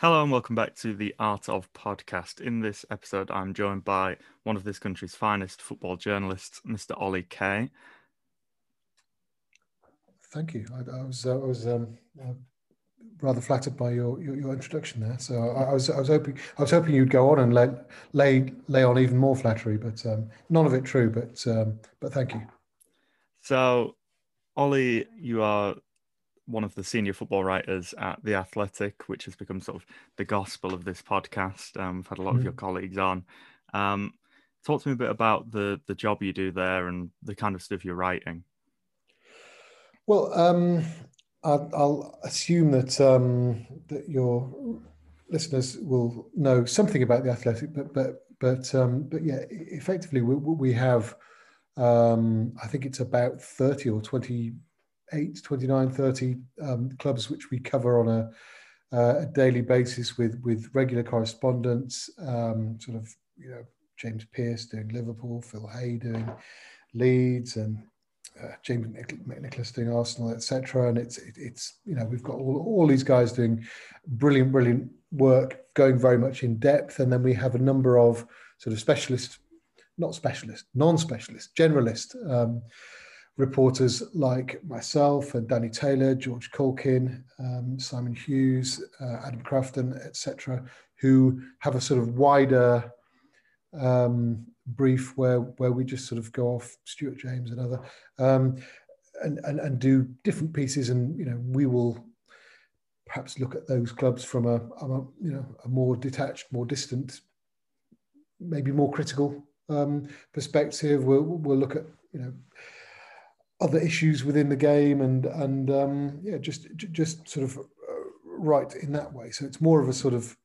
Hello and welcome back to the Art of Podcast. In this episode, I'm joined by one of this country's finest football journalists, Mr. Ollie Kay. Thank you. I, I was, uh, I was um, uh, rather flattered by your, your, your introduction there. So I, I, was I was hoping I was hoping you'd go on and lay lay lay on even more flattery, but um, none of it true. But um, but thank you. So, Ollie, you are one of the senior football writers at The Athletic, which has become sort of the gospel of this podcast. Um, we've had a lot mm. of your colleagues on. Um, talk to me a bit about the the job you do there and the kind of stuff you're writing. Well, um, I'll, I'll, assume that um, that your listeners will know something about The Athletic, but but but um, but yeah, effectively we, we have. Um, I think it's about 30 or 20 8, 29, 30 um, clubs which we cover on a, uh, a, daily basis with with regular correspondence. Um, sort of, you know, James Pearce doing Liverpool, Phil Hay doing Leeds, and uh, James McNicholas doing Arsenal, etc. And it's it, it's you know we've got all, all these guys doing brilliant, brilliant work, going very much in depth, and then we have a number of sort of specialist, not specialist, non-specialist, generalist. Um, reporters like myself and Danny Taylor, George Caulkin, um, Simon Hughes, uh, Adam Crafton, etc., who have a sort of wider um, brief where where we just sort of go off Stuart James and other um, and, and and do different pieces, and you know we will perhaps look at those clubs from a, a you know a more detached, more distant, maybe more critical um, perspective. We'll we'll look at you know other issues within the game and and um, yeah just just sort of uh, right in that way. So it's more of a sort of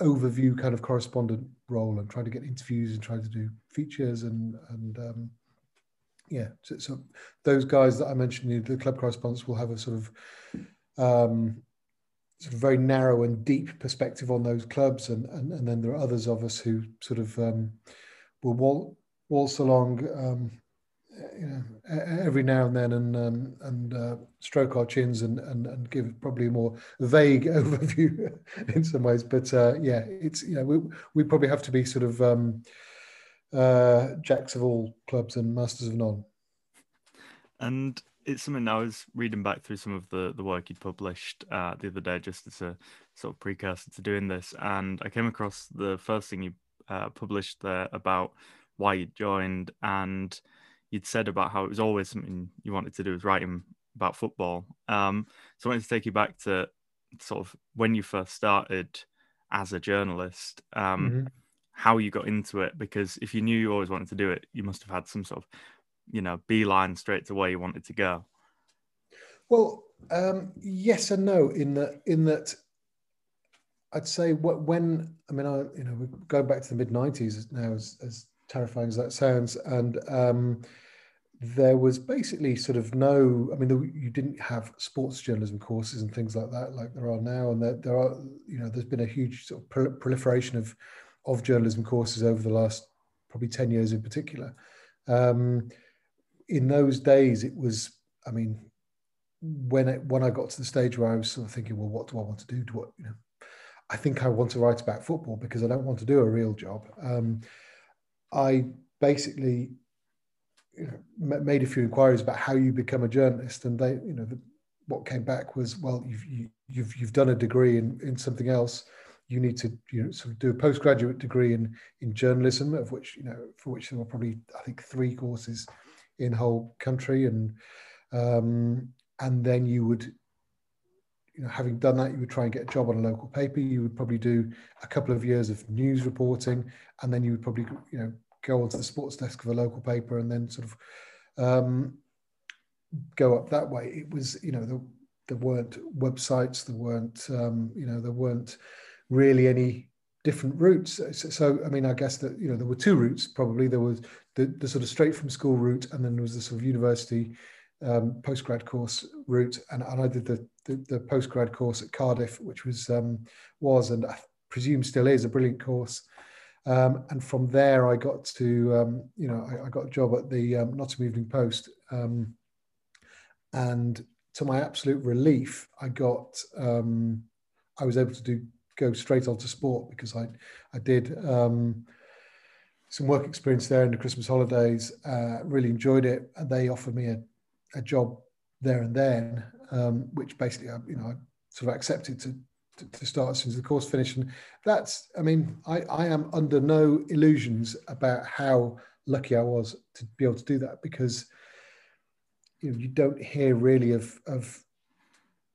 overview kind of correspondent role and trying to get interviews and trying to do features and and um, yeah so, so, those guys that I mentioned the club correspondents will have a sort of um, sort of very narrow and deep perspective on those clubs and and, and then there are others of us who sort of um, will waltz along um, you know, every now and then and um, and uh, stroke our chins and, and and give probably a more vague overview in some ways. But uh, yeah, it's you know we we probably have to be sort of um, uh, jacks of all clubs and masters of none. And it's something I was reading back through some of the the work you'd published uh, the other day, just as a sort of precursor to doing this, and I came across the first thing you uh, published there about why you joined and you'd said about how it was always something you wanted to do was writing about football. Um, so I wanted to take you back to sort of when you first started as a journalist, um, mm-hmm. how you got into it. Because if you knew you always wanted to do it, you must have had some sort of, you know, beeline straight to where you wanted to go. Well, um, yes and no. In that, in that, I'd say what when I mean, I you know, we're going back to the mid '90s now, as, as terrifying as that sounds, and um, there was basically sort of no i mean there, you didn't have sports journalism courses and things like that like there are now. And there, there are you know there's been a huge sort of proliferation of of journalism courses over the last probably 10 years in particular. Um, in those days it was i mean when it, when i got to the stage where i was sort of thinking well what do i want to do do what you know? I think i want to write about football because i don't want to do a real job. Um, i basically you know, made a few inquiries about how you become a journalist, and they, you know, the, what came back was, well, you've you, have you have you've done a degree in in something else. You need to you know sort of do a postgraduate degree in in journalism, of which you know for which there were probably I think three courses in whole country, and um, and then you would you know, having done that, you would try and get a job on a local paper. You would probably do a couple of years of news reporting, and then you would probably, you know, go onto the sports desk of a local paper and then sort of um, go up that way. It was, you know, there, there weren't websites, there weren't, um, you know, there weren't really any different routes. So, so, I mean, I guess that, you know, there were two routes probably. There was the, the sort of straight from school route and then there was the sort of university um, postgrad course route. And, and I did the, the, the postgrad course at Cardiff, which was, um, was and I presume still is a brilliant course. Um, and from there, I got to, um, you know, I, I, got a job at the um, Nottingham Evening Post. Um, and to my absolute relief, I got, um, I was able to do go straight on to sport because I I did some work experience there in the Christmas holidays. Uh, really enjoyed it, and they offered me a, a job there and then, um, which basically I, you know I sort of accepted to, to, to start as soon as the course finished. And that's I mean I I am under no illusions about how lucky I was to be able to do that because you know you don't hear really of of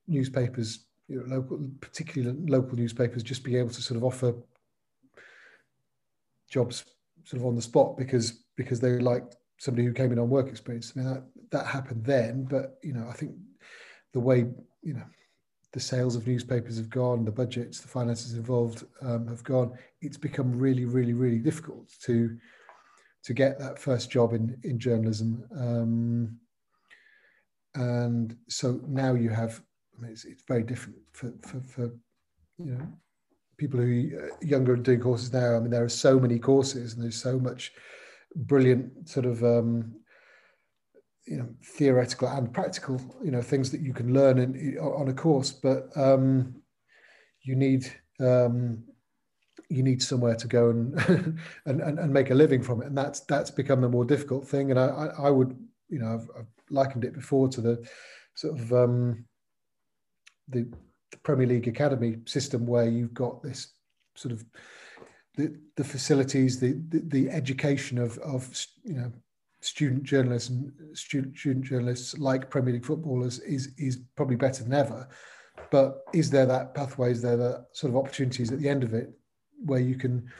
newspapers you know, local, particularly local newspapers, just being able to sort of offer jobs sort of on the spot because because they like somebody who came in on work experience. I mean that that happened then, but you know I think the way you know the sales of newspapers have gone, the budgets, the finances involved um, have gone. It's become really, really, really difficult to to get that first job in in journalism. Um, and so now you have I mean, it's, it's very different for, for, for, you know, people who are uh, younger and doing courses now. I mean, there are so many courses and there's so much brilliant sort of, um, you know, theoretical and practical, you know, things that you can learn in, on a course, but um, you need, um, you need somewhere to go and, and, and, and make a living from it. And that's, that's become the more difficult thing. And I, I, would, you know, I've, I've likened it before to the sort of, um, the, the Premier League academy system where you've got this sort of the, the facilities, the, the, the education of, of you know student journalists and student, student journalists like Premier League footballers is is probably better than ever. But is there that pathway? Is there that sort of opportunities at the end of it where you can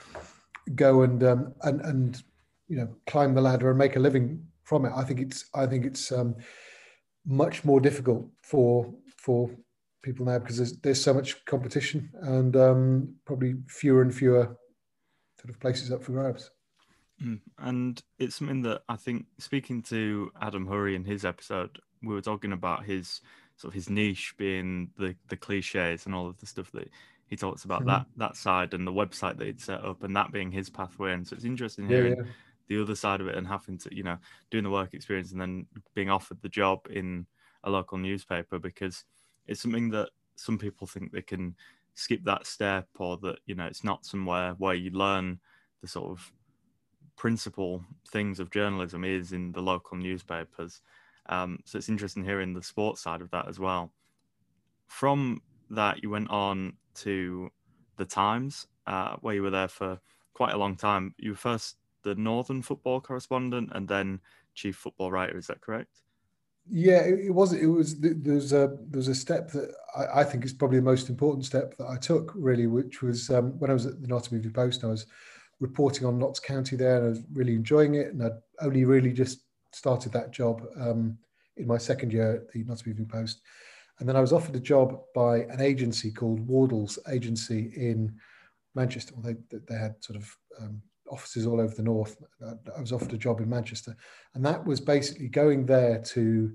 go and um, and and you know climb the ladder and make a living from it? I think it's I think it's um, much more difficult for for people now because there's there's so much competition and um, probably fewer and fewer sort of places up for grabs. Mm. And it's something that I think speaking to Adam Hurrey in his episode, we were talking about his sort of his niche being the the cliches and all of the stuff that he talks about mm-hmm. that that side and the website that he'd set up and that being his pathway. And so it's interesting hearing yeah, yeah. the other side of it and having to, you know, doing the work experience and then being offered the job in a local newspaper because it's something that some people think they can skip that step or that you know it's not somewhere where you learn the sort of principal things of journalism is in the local newspapers um, so it's interesting hearing the sports side of that as well from that you went on to the times uh, where you were there for quite a long time you were first the northern football correspondent and then chief football writer is that correct yeah, it, it was. It was. There's a there's a step that I, I, think is probably the most important step that I took really, which was um, when I was at the Nottingham Post. I was reporting on Notts County there, and I was really enjoying it. And I'd only really just started that job um, in my second year at the Nottingham Evening Post, and then I was offered a job by an agency called Wardle's Agency in Manchester. Well, they they had sort of um, offices all over the north. I was offered a job in Manchester, and that was basically going there to,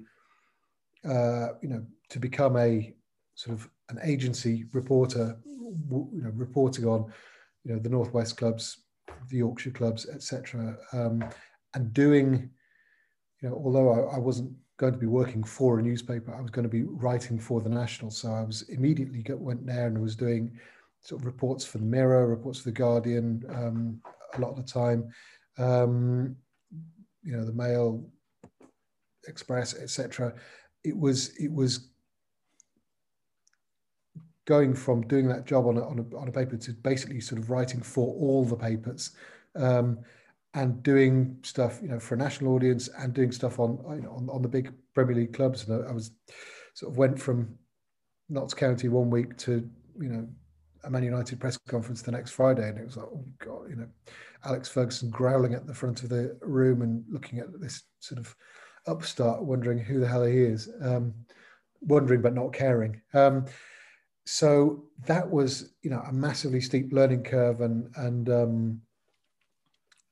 uh, you know, to become a sort of an agency reporter, you know, reporting on, you know, the northwest clubs, the Yorkshire clubs, etc., um, and doing, you know, although I, I wasn't going to be working for a newspaper, I was going to be writing for the National, so I was immediately got, went there and was doing sort of reports for the Mirror, reports for the Guardian, um, a lot of the time. Um, you know, the Mail, Express, etc. It was it was going from doing that job on a, on a, on a paper to basically sort of writing for all the papers um, and doing stuff, you know, for a national audience and doing stuff on, you know, on, on the big Premier League clubs. And I, was sort of went from Notts County one week to, you know, a Man United press conference the next Friday, and it was like, oh god, you know, Alex Ferguson growling at the front of the room and looking at this sort of upstart, wondering who the hell he is, um, wondering but not caring. Um, so that was, you know, a massively steep learning curve, and and um,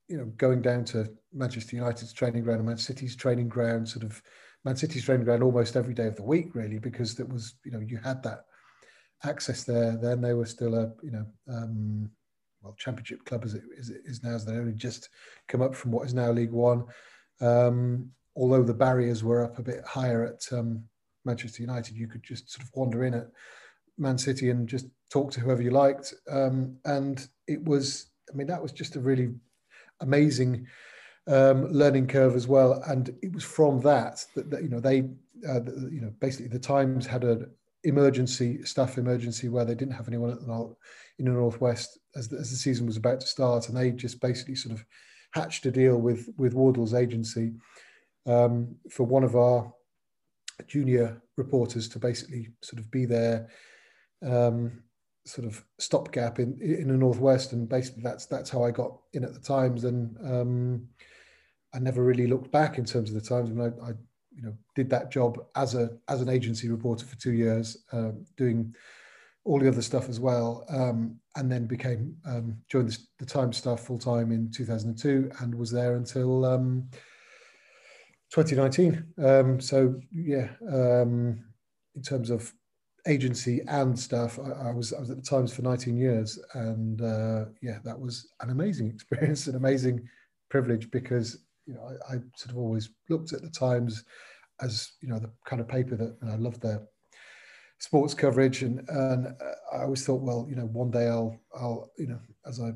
you know, going down to Manchester United's training ground and Man City's training ground, sort of Man City's training ground almost every day of the week, really, because that was, you know, you had that access there. Then they were still a you know um, well championship club as it is, is now. As they only just come up from what is now League One. Um, although the barriers were up a bit higher at um, Manchester United, you could just sort of wander in at Man City and just talk to whoever you liked. Um, and it was, I mean, that was just a really amazing um, learning curve as well. And it was from that that, that you know they, uh, you know, basically the Times had an emergency staff emergency where they didn't have anyone at the, in the northwest as the, as the season was about to start, and they just basically sort of hatched a deal with with Wardle's agency um, for one of our junior reporters to basically sort of be there um, sort of stopgap in in the northwest, and basically that's that's how I got in at the Times, and um, I never really looked back in terms of the Times. I mean, I, I you know did that job as a as an agency reporter for two years, uh, doing all the other stuff as well, um, and then became um, joined the, the Times staff full time in 2002, and was there until um, 2019. Um, so yeah, um, in terms of agency and stuff. I, I, was I was at the Times for 19 years, and uh, yeah, that was an amazing experience, an amazing privilege because you know I, I, sort of always looked at the Times as you know the kind of paper that and I loved their sports coverage, and and uh, I always thought, well, you know, one day I'll I'll you know as I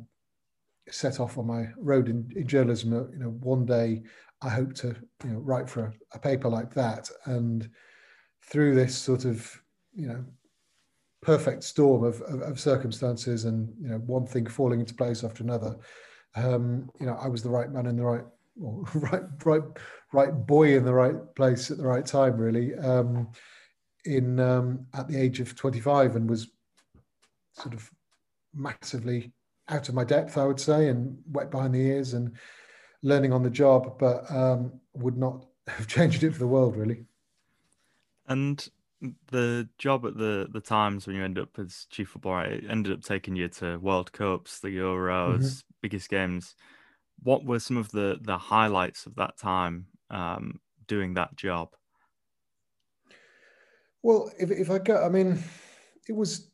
set off on my road in, in journalism, uh, you know, one day I hope to you know write for a, a paper like that, and through this sort of you know perfect storm of, of, of, circumstances and you know one thing falling into place after another. Um, you know i was the right man in the right well, right right right boy in the right place at the right time really. Um, in um, at the age of 25 and was sort of massively out of my depth i would say and wet behind the ears and learning on the job but um, would not have changed it for the world really. And the job at the the Times when you end up as chief football writer ended up taking you to World Cups, the Euros, mm-hmm. biggest games. What were some of the the highlights of that time um, doing that job? Well, if if I go, I mean, it was.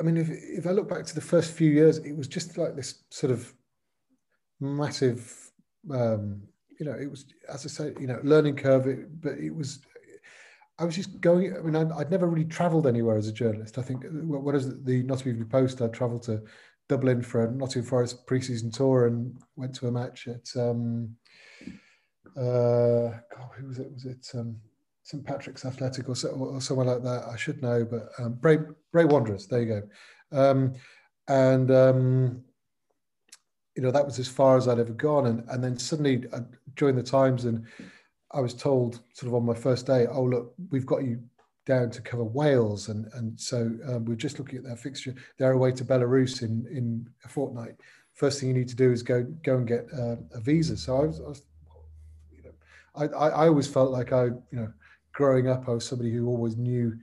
I mean, if if I look back to the first few years, it was just like this sort of massive. Um, you know, it was as I say, you know, learning curve. It, but it was I was just going. I mean, I, would never really travelled anywhere as a journalist. I think what is the Nottingham Evening Post? I travelled to Dublin for a Nottingham Forest pre-season tour and went to a match at um, uh, God, who was it? Was it um, St Patrick's Athletic or, so, or, somewhere like that? I should know, but um, Bray Bray Wanderers. There you go. Um, and um, you know that was as far as I'd ever gone, and and then suddenly I joined the Times and I was told sort of on my first day, oh look, we've got you down to cover Wales, and and so um, we're just looking at their fixture. They're away to Belarus in in a fortnight. First thing you need to do is go go and get uh, a visa. So I was, I was, you know, I, I I always felt like I you know, growing up, I was somebody who always knew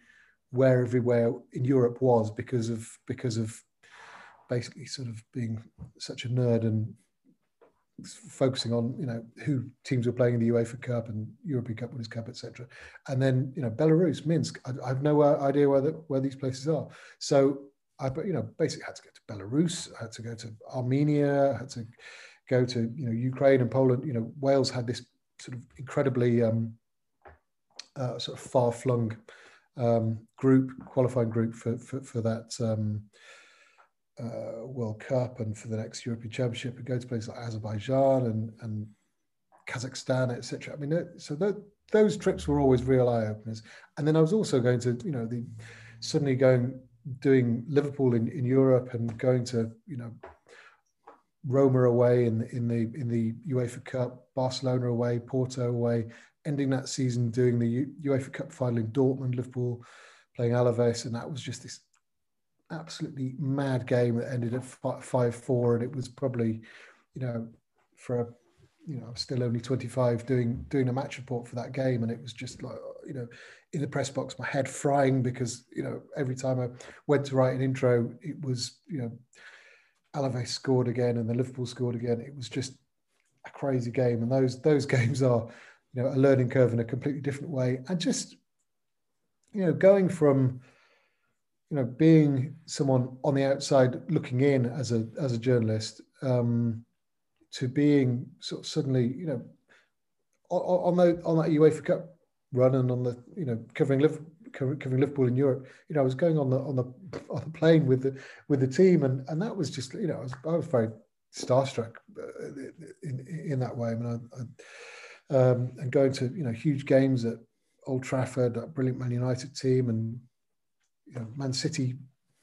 where everywhere in Europe was because of because of basically sort of being such a nerd and focusing on you know who teams were playing in the UEFA Cup and European Cup Winners' Cup, etc. And then you know Belarus, Minsk. I, I have no uh, idea where the, where these places are. So I you know basically had to go to Belarus, I had to go to Armenia, I had to go to you know Ukraine and Poland. You know Wales had this sort of incredibly um, uh, sort of far flung um, group qualifying group for for, for that. Um, uh, World Cup and for the next European Championship and go to places like Azerbaijan and, and Kazakhstan, etc. I mean, so those trips were always real eye openers. And then I was also going to, you know, the suddenly going doing Liverpool in, in Europe and going to, you know, Roma away in the, in the in the UEFA Cup, Barcelona away, Porto away, ending that season doing the U, UEFA Cup final in Dortmund, Liverpool playing Alaves, and that was just this absolutely mad game that ended at five four, and it was probably, you know, for a, you know, I was still only twenty five doing doing a match report for that game, and it was just like, you know, in the press box, my head frying because you know every time I went to write an intro, it was you know, Alaves scored again and the Liverpool scored again. It was just a crazy game, and those those games are, you know, a learning curve in a completely different way, and just, you know, going from you know, being someone on the outside looking in as a as a journalist, um, to being sort of suddenly, you know, on, on that on that UEFA Cup run and on the you know covering covering Liverpool in Europe, you know, I was going on the on the on the plane with the with the team, and and that was just you know I was I was very starstruck uh, in in that way. I mean, I, I, um, and going to you know huge games at Old Trafford, that brilliant Man United team, and you know, Man City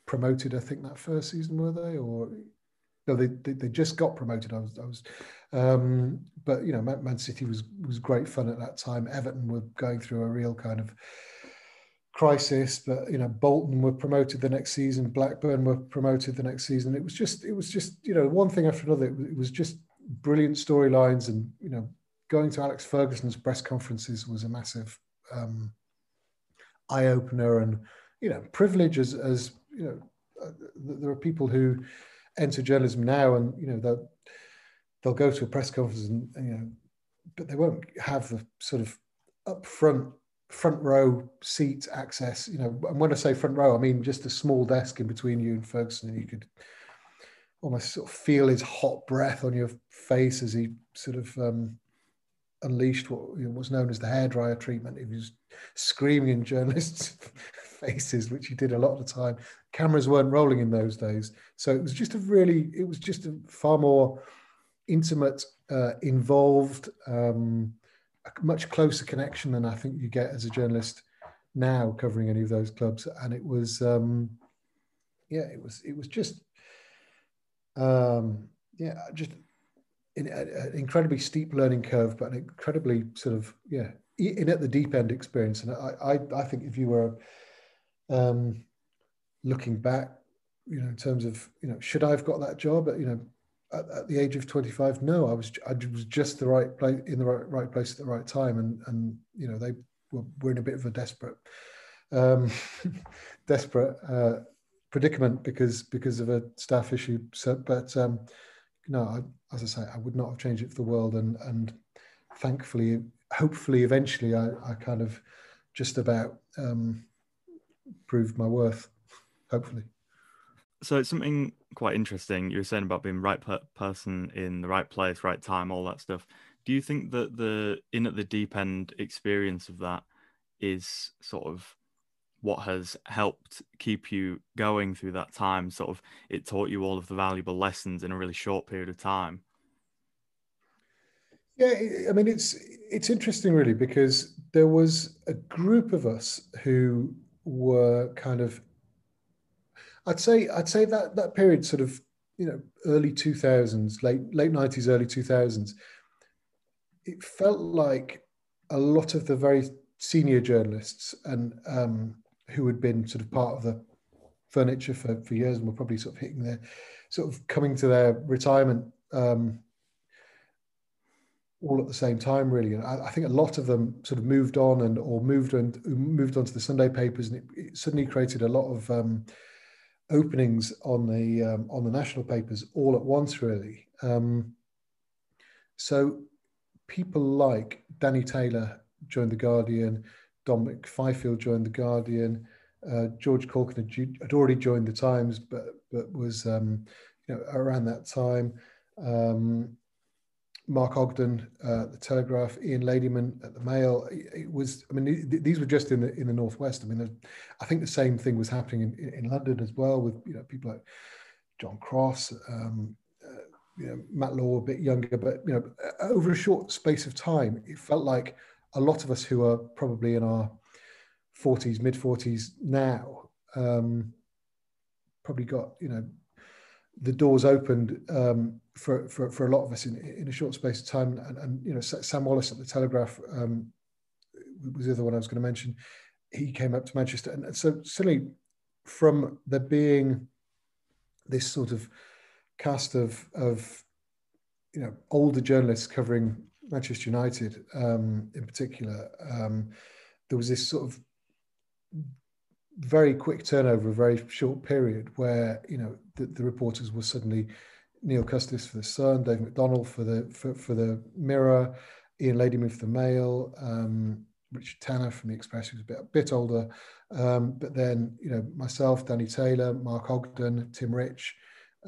promoted. I think that first season were they or no, they, they, they just got promoted. I was I was, um, but you know, Man, Man City was was great fun at that time. Everton were going through a real kind of crisis, but you know, Bolton were promoted the next season, Blackburn were promoted the next season. It was just, it was just, you know, one thing after another. It, was just brilliant storylines, and you know, going to Alex Ferguson's press conferences was a massive um, eye opener, and you know, privilege as as you know, uh, there are people who enter journalism now, and you know, they'll they'll go to a press conference, and you know, but they won't have the sort of upfront front row seat access. You know, and when I say front row, I mean just a small desk in between you and Ferguson, and you could almost sort of feel his hot breath on your face as he sort of um, unleashed what was known as the hairdryer treatment. He was screaming in journalists' faces, which he did a lot of the time. Cameras weren't rolling in those days, so it was just a really, it was just a far more intimate, uh, involved. Um, a much closer connection than I think you get as a journalist now covering any of those clubs. And it was, um, yeah, it was, it was just, um, yeah, just an, an incredibly steep learning curve, but an incredibly sort of, yeah, in at the deep end experience. And I, I, I think if you were um, looking back, you know, in terms of, you know, should I have got that job? At, you know, at, at, the age of 25 no i was i was just the right place in the right, right place at the right time. And and you know they were, were in a bit of a desperate um desperate uh predicament because because of a staff issue. So but um no I, as i say i would not have changed it for the world. And and thankfully hopefully eventually i i kind of just about um proved my worth hopefully so it's something quite interesting. You were saying about being right per- person in the right place, right time, all that stuff. Do you think that the in at the deep end experience of that is sort of what has helped keep you going through that time? Sort of, it taught you all of the valuable lessons in a really short period of time. Yeah, I mean it's it's interesting really because there was a group of us who were kind of I'd say I'd say that that period sort of you know early 2000s late late 90s early 2000s it felt like a lot of the very senior journalists and um, who had been sort of part of the furniture for, for years and were probably sort of hitting their sort of coming to their retirement um, all at the same time really and I, I, think a lot of them sort of moved on and or moved and moved on to the sunday papers and it, it suddenly created a lot of um, openings on the um, on the national papers all at once, really. Um, so people like Danny Taylor joined the Guardian, Dominic Fifield joined the Guardian, uh, George Caulkin had, had, already joined the Times, but but was um, you know around that time. Mark Ogden uh, the Telegraph, Ian Ladyman at the Mail. It was, I mean, these were just in the in the northwest. I mean, I think the same thing was happening in, in London as well, with you know people like John Cross, um, uh, you know Matt Law, a bit younger, but you know over a short space of time, it felt like a lot of us who are probably in our 40s, mid 40s now, um, probably got you know the doors opened um, for, for, for a lot of us in, in a short space of time. And, and you know, Sam Wallace at the Telegraph um, was the other one I was going to mention. He came up to Manchester, and so suddenly, from there being this sort of cast of of you know older journalists covering Manchester United um, in particular, um, there was this sort of very quick turnover, a very short period where you know the, the reporters were suddenly Neil Custis for the Sun, Dave McDonnell for the for, for the Mirror, Ian Ladyman for the Mail, um, Richard Tanner from the Express, who's a bit, a bit older, um, but then you know myself, Danny Taylor, Mark Ogden, Tim Rich,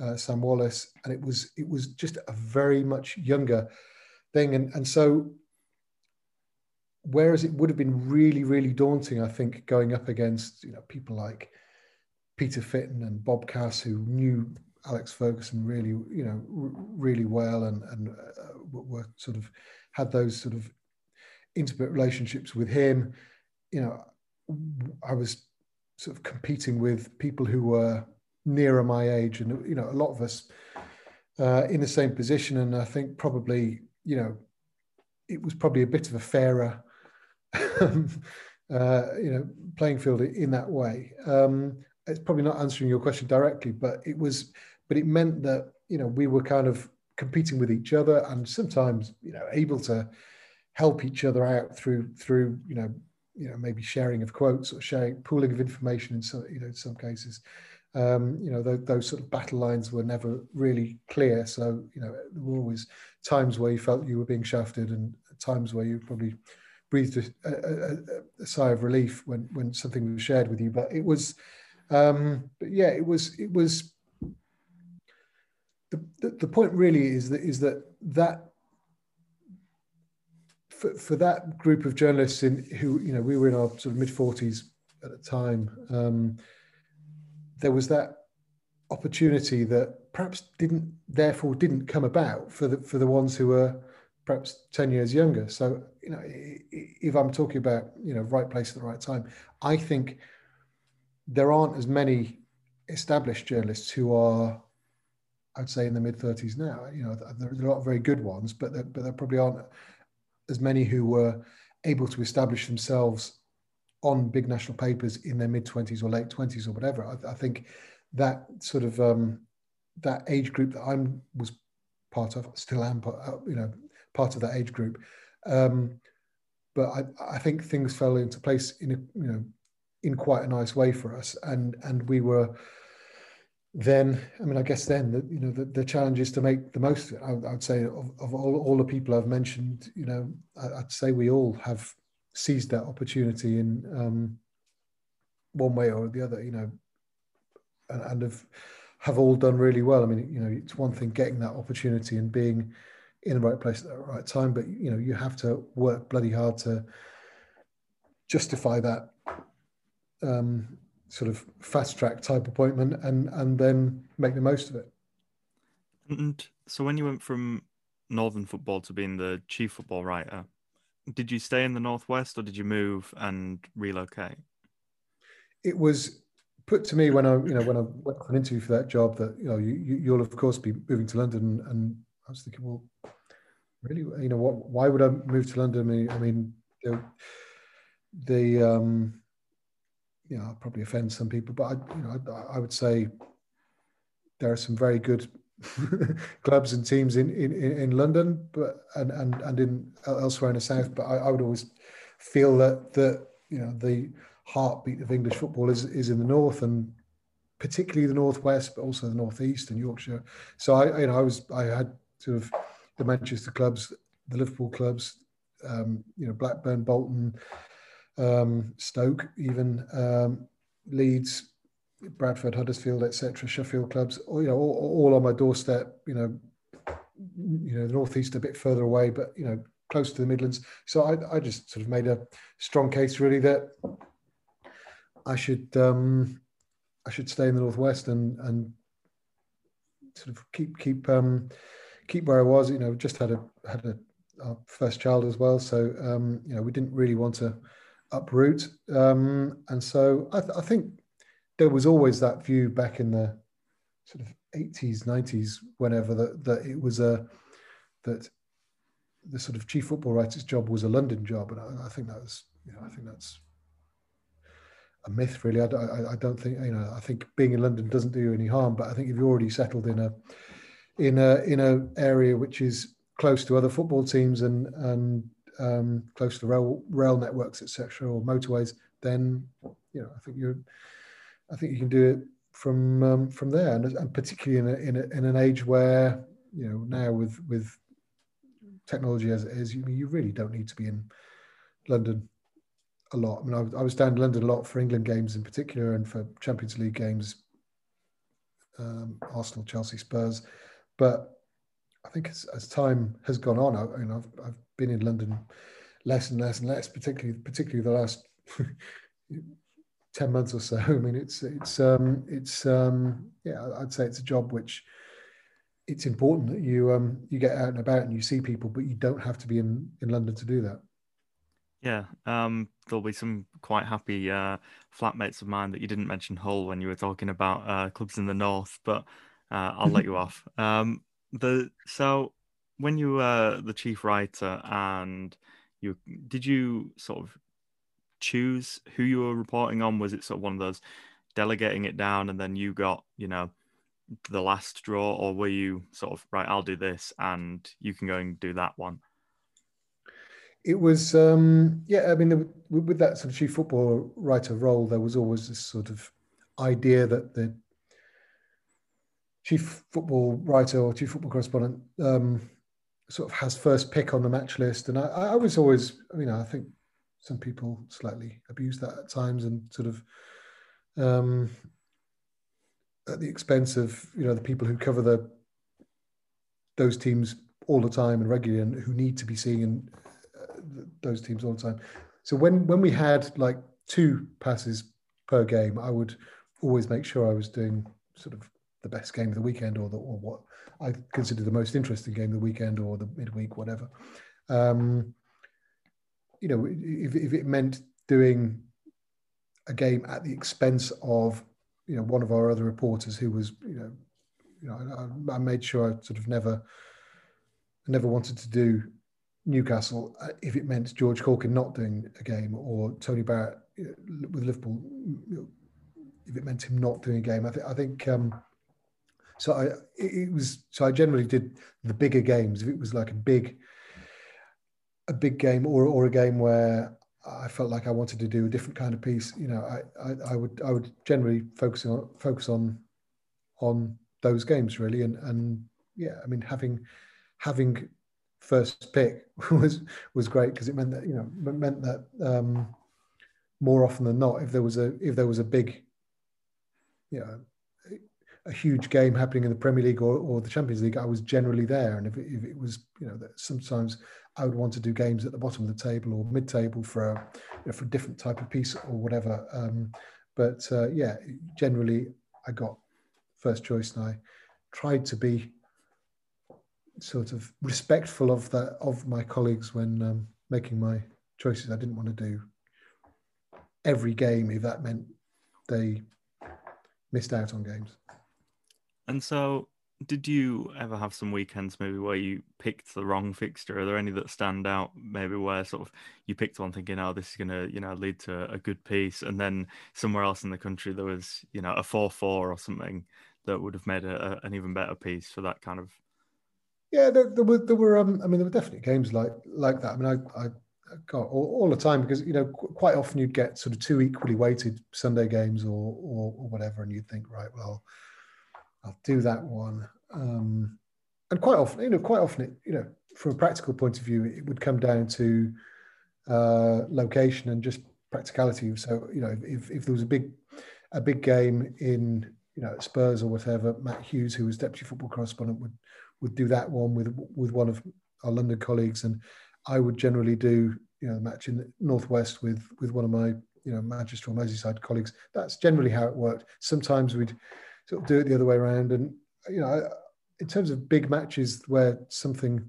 uh, Sam Wallace, and it was it was just a very much younger thing, and and so whereas it would have been really, really daunting, I think, going up against you know people like Peter Fitton and Bob Cass, who knew Alex Ferguson really, you know, really well, and and uh, were sort of had those sort of intimate relationships with him. You know, I was sort of competing with people who were nearer my age, and you know, a lot of us uh, in the same position. And I think probably, you know, it was probably a bit of a fairer, uh, you know, playing field in that way. Um, it's probably not answering your question directly, but it was, but it meant that you know we were kind of competing with each other and sometimes you know able to help each other out through through you know you know maybe sharing of quotes or sharing pooling of information in some you know in some cases. Um, you know those, those sort of battle lines were never really clear. So you know there were always times where you felt you were being shafted and times where you probably breathed a, a, a, sigh of relief when when something was shared with you. But it was um, but yeah it was it was the, the, the point really is that is that that for, for that group of journalists in who you know we were in our sort of mid 40s at the time um, there was that opportunity that perhaps didn't therefore didn't come about for the for the ones who were perhaps 10 years younger. So you know if i'm talking about you know right place at the right time i think there aren't as many established journalists who are i'd say in the mid 30s now you know there, are a lot of very good ones but there, but there probably aren't as many who were able to establish themselves on big national papers in their mid 20s or late 20s or whatever. I, I think that sort of um, that age group that I was part of, still am, uh, you know, part of that age group. Um, but I, I think things fell into place in a, you know, in quite a nice way for us, and and we were then I mean I guess then the, you know the, the challenge is to make the most of it. I, would say of, of, all, all the people I've mentioned, you know, I, would say we all have seized that opportunity in um, one way or the other, you know, and, and have have all done really well. I mean, you know, it's one thing getting that opportunity and being in the right place at the right time, but you know, you have to work bloody hard to justify that um, sort of fast track type appointment and and then make the most of it. And so when you went from Northern football to being the chief football writer, did you stay in the Northwest or did you move and relocate? It was put to me when I, you know, when I went for an interview for that job that, you know, you, you'll of course be moving to London. And I was thinking, well, really, you know, what, why would I move to London? I mean, I mean the, the um, you know, I'll probably offend some people, but I, you know, I, I would say there are some very good clubs and teams in, in, in London, but and, and and in elsewhere in the south. But I, I, would always feel that that you know the heartbeat of English football is is in the north and particularly the northwest, but also the northeast and Yorkshire. So I you know I was I had sort of the Manchester clubs, the Liverpool clubs, um, you know Blackburn, Bolton, um, Stoke, even um, Leeds, Bradford, Huddersfield, etc., Sheffield clubs, you know, all, all, on my doorstep. You know, you know, the northeast a bit further away, but you know, close to the Midlands. So I, I just sort of made a strong case, really, that I should um, I should stay in the northwest and and sort of keep keep um, keep where I was. You know, just had a had a our first child as well, so um, you know, we didn't really want to uproot, um, and so I, th- I think there was always that view back in the sort of 80s 90s whenever that, that it was a that the sort of chief football writer's job was a london job. And i, I think that was you know i think that's a myth really. I, I, I, don't think you know i think being in london doesn't do you any harm. But i think if you're already settled in a in a in a area which is close to other football teams and and um, close to rail rail networks etc or motorways then you know i think you're I think you can do it from um, from there, and, and particularly in a, in, a, in an age where you know now with with technology as it is, you you really don't need to be in London a lot. I mean, I, I was down in London a lot for England games in particular, and for Champions League games, um, Arsenal, Chelsea, Spurs. But I think as, as time has gone on, I, you know, I've, I've been in London less and less and less, particularly particularly the last ten months or so. I mean, it's it's um, it's um, yeah, I'd say it's a job which it's important that you um, you get out and about and you see people, but you don't have to be in in London to do that. Yeah, um, there'll be some quite happy uh, flatmates of mine that you didn't mention Hull when you were talking about uh, clubs in the north, but uh, I'll let you off. Um, the so when you were the chief writer and you did you sort of choose who you were reporting on? Was it sort of one of those delegating it down and then you got you know the last draw, or were you sort of right? I'll do this and you can go and do that one it was um, yeah i mean with that sort of chief football writer role there was always this sort of idea that the chief football writer or chief football correspondent um, sort of has first pick on the match list and I, I was always you know i think some people slightly abuse that at times and sort of um, at the expense of you know the people who cover the those teams all the time and regularly and who need to be seeing those teams all the time. So when when we had like two passes per game, I would always make sure I was doing sort of the best game of the weekend or the or what I consider the most interesting game of the weekend or the midweek, whatever. Um, you know, if, if it meant doing a game at the expense of you know one of our other reporters who was you know you know I, I made sure I sort of never never wanted to do Newcastle uh, if it meant George Caulkin not doing a game or Tony Barrett with Liverpool if it meant him not doing a game. I, th- I think um, so. I it was so I generally did the bigger games if it was like a big a big game or or a game where I felt like I wanted to do a different kind of piece. You know, I, I, I would I would generally focus on focus on on those games really and and yeah I mean having having first pick was was great because it meant that you know meant that um, more often than not, if there was a if there was a big, you know, a huge game happening in the Premier League or, or the Champions League, I was generally there. And if it, if it was, you know, that sometimes I would want to do games at the bottom of the table or mid-table for a you know, for a different type of piece or whatever. Um, but uh, yeah, generally I got first choice, and I tried to be sort of respectful of that of my colleagues when um, making my choices. I didn't want to do every game if that meant they missed out on games. And so, did you ever have some weekends maybe where you picked the wrong fixture? Are there any that stand out? Maybe where sort of you picked one thinking, "Oh, this is gonna you know lead to a good piece," and then somewhere else in the country there was you know a four-four or something that would have made a, a, an even better piece for that kind of yeah, there, there were there were um, I mean there were definitely games like like that. I mean I I, all, all, the time because you know qu- quite often you'd get sort of two equally weighted Sunday games or, or, or whatever, and you'd think right, well, I'll do that one. Um, and quite often, you know, quite often, it, you know, from a practical point of view, it would come down to uh, location and just practicality. So you know, if, if there was a big a big game in you know Spurs or whatever, Matt Hughes, who was deputy football correspondent, would would do that one with with one of our London colleagues, and I would generally do you know the match in the northwest with with one of my you know Manchester or Merseyside colleagues. That's generally how it worked. Sometimes we'd sort of do it the other way around, and you know, in terms of big matches where something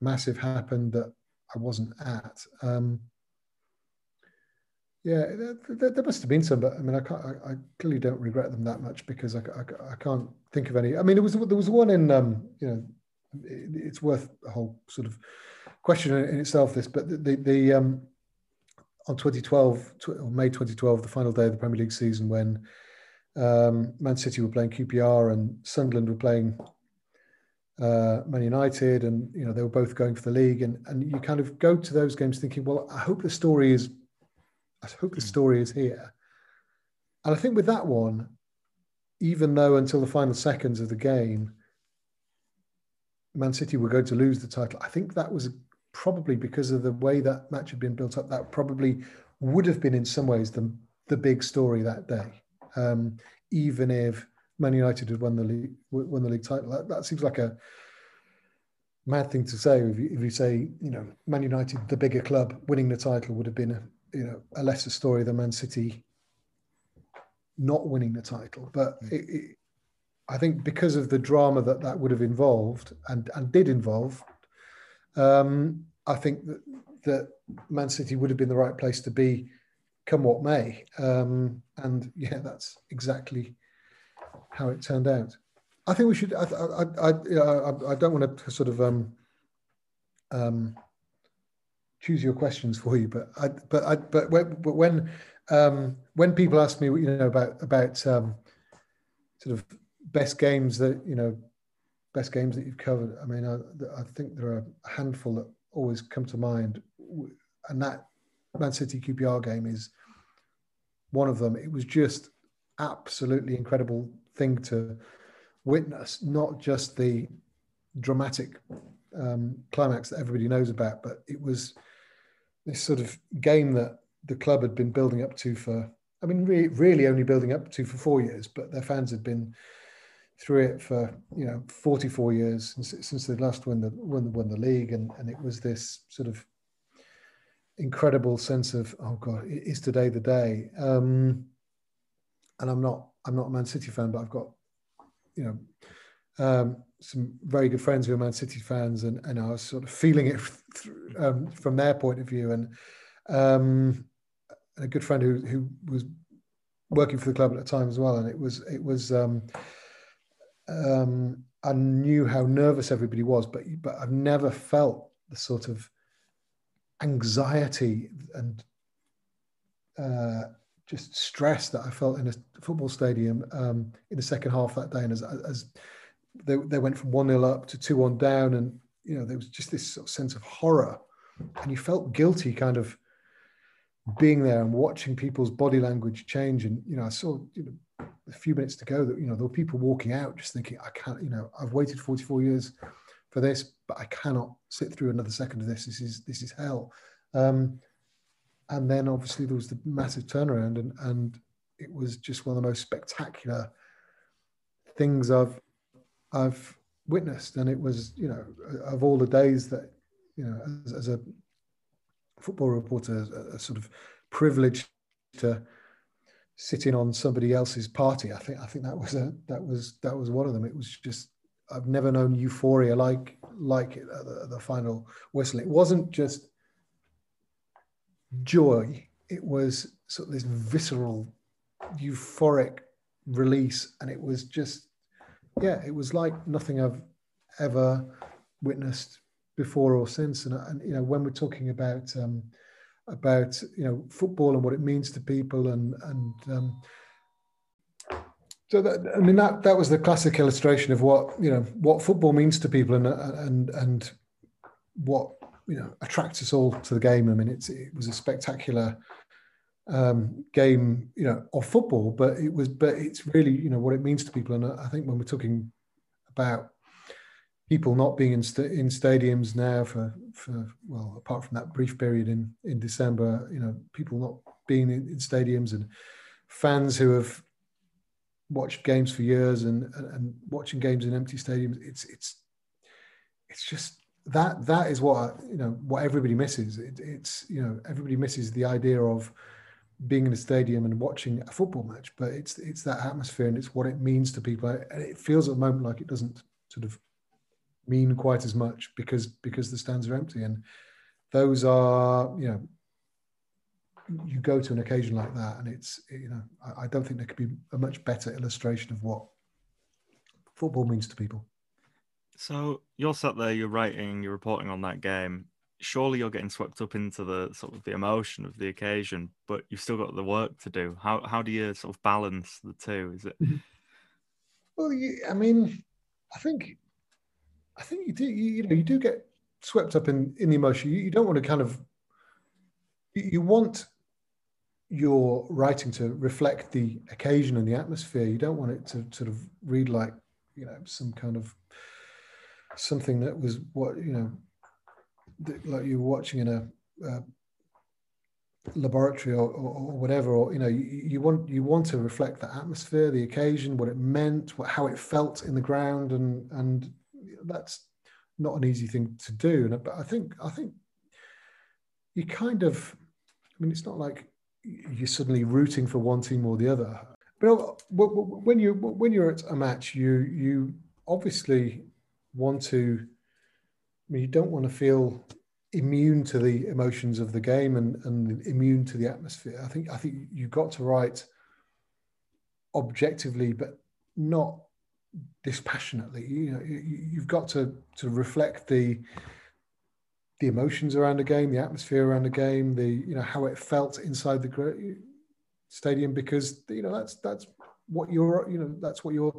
massive happened that I wasn't at. Um, yeah, there, there, must have been some, but I mean, I can't. I, I clearly don't regret them that much because I, I, I, can't think of any. I mean, there was there was one in um, you know, it, it's worth a whole sort of question in itself. This, but the the, the um, on 2012 or May 2012, the final day of the Premier League season, when um, Man City were playing QPR and Sunderland were playing uh, Man United, and you know they were both going for the league, and and you kind of go to those games thinking, well, I hope the story is I hope the story is here. And I think with that one, even though until the final seconds of the game, Man City were going to lose the title, I think that was probably because of the way that match had been built up. That probably would have been in some ways the, the big story that day, um, even if Man United had won the league won the league title. That, that seems like a mad thing to say if you, if you say you know Man United, the bigger club, winning the title would have been a you know a lesser story than Man City not winning the title. But mm. it, it, I think because of the drama that that would have involved and and did involve, um, I think that that Man City would have been the right place to be, come what may. Um, and yeah, that's exactly how it turned out. I think we should. I I I, I, I don't want to sort of um, um, choose your questions for you, but I but I but when but when um, when people ask me, you know, about about um, sort of best games that you know, best games that you've covered. I mean, I, I think there are a handful that always come to mind, and that Man City QPR game is one of them. It was just absolutely incredible thing to witness, not just the dramatic um, climax that everybody knows about, but it was this sort of game that the club had been building up to for, I mean, re- really only building up to for four years, but their fans had been through it for you know 44 years since, since they last won the won, won the league, and and it was this sort of incredible sense of oh god, is today the day? Um, and I'm not I'm not a Man City fan, but I've got you know um, some very good friends who are Man City fans, and, and I was sort of feeling it um, from their point of view. And um, a good friend who who was working for the club at the time as well, and it was it was um, um, I knew how nervous everybody was, but but I've never felt the sort of anxiety and uh, just stress that I felt in a football stadium um, in the second half that day, and as, as they, they went from one 0 up to two one down, and you know there was just this sort of sense of horror, and you felt guilty, kind of being there and watching people's body language change. And you know, I saw you know a few minutes to go that you know there were people walking out just thinking, I can't, you know, I've waited 44 years for this, but I cannot sit through another second of this. This is this is hell. Um, and then obviously there was the massive turnaround, and and it was just one of the most spectacular things I've I've witnessed. And it was you know of all the days that you know as, as a football reporter, a, a sort of privilege to sitting on somebody else's party. I think I think that was a that was that was one of them. It was just I've never known euphoria like like it the, the final whistle. It wasn't just joy. It was sort of this visceral, euphoric release, and it was just yeah, it was like nothing I've ever witnessed before or since. And, and you know, when we're talking about um, about you know football and what it means to people, and and um, so that I mean that that was the classic illustration of what you know what football means to people, and and and what you know attracts us all to the game. I mean, it's it was a spectacular um, game, you know, of football, but it was, but it's really, you know, what it means to people. And I think when we're talking about people not being in, st- in stadiums now for for well apart from that brief period in in December you know people not being in, in stadiums and fans who have watched games for years and, and, and watching games in empty stadiums it's it's it's just that that is what you know what everybody misses. It, it's you know everybody misses the idea of being in a stadium and watching a football match but it's it's that atmosphere and it's what it means to people. And it feels at the moment like it doesn't sort of mean quite as much because because the stands are empty. And those are you know you go to an occasion like that and it's you know I, I don't think there could be a much better illustration of what football means to people so you're sat there you're writing you're reporting on that game surely you're getting swept up into the sort of the emotion of the occasion but you've still got the work to do how how do you sort of balance the two is it mm-hmm. well you, i mean i think I think you do. You, you, know, you do get swept up in in the emotion. You, you don't want to kind of. You, you want your writing to reflect the occasion and the atmosphere. You don't want it to sort of read like you know some kind of something that was what you know like you were watching in a, a laboratory or, or, or, whatever or you know you, you, want you want to reflect the atmosphere the occasion what it meant what, how it felt in the ground and and that's not an easy thing to do. And but I think I think you kind of, I mean, it's not like you're suddenly rooting for one team or the other. But uh, when you when you're at a match, you you obviously want to. I mean, you don't want to feel immune to the emotions of the game and, and immune to the atmosphere. I think I think you've got to write objectively, but not dispassionately. You know, you, have got to to reflect the the emotions around the game, the atmosphere around the game, the you know how it felt inside the stadium, because you know that's that's what you're you know that's what you're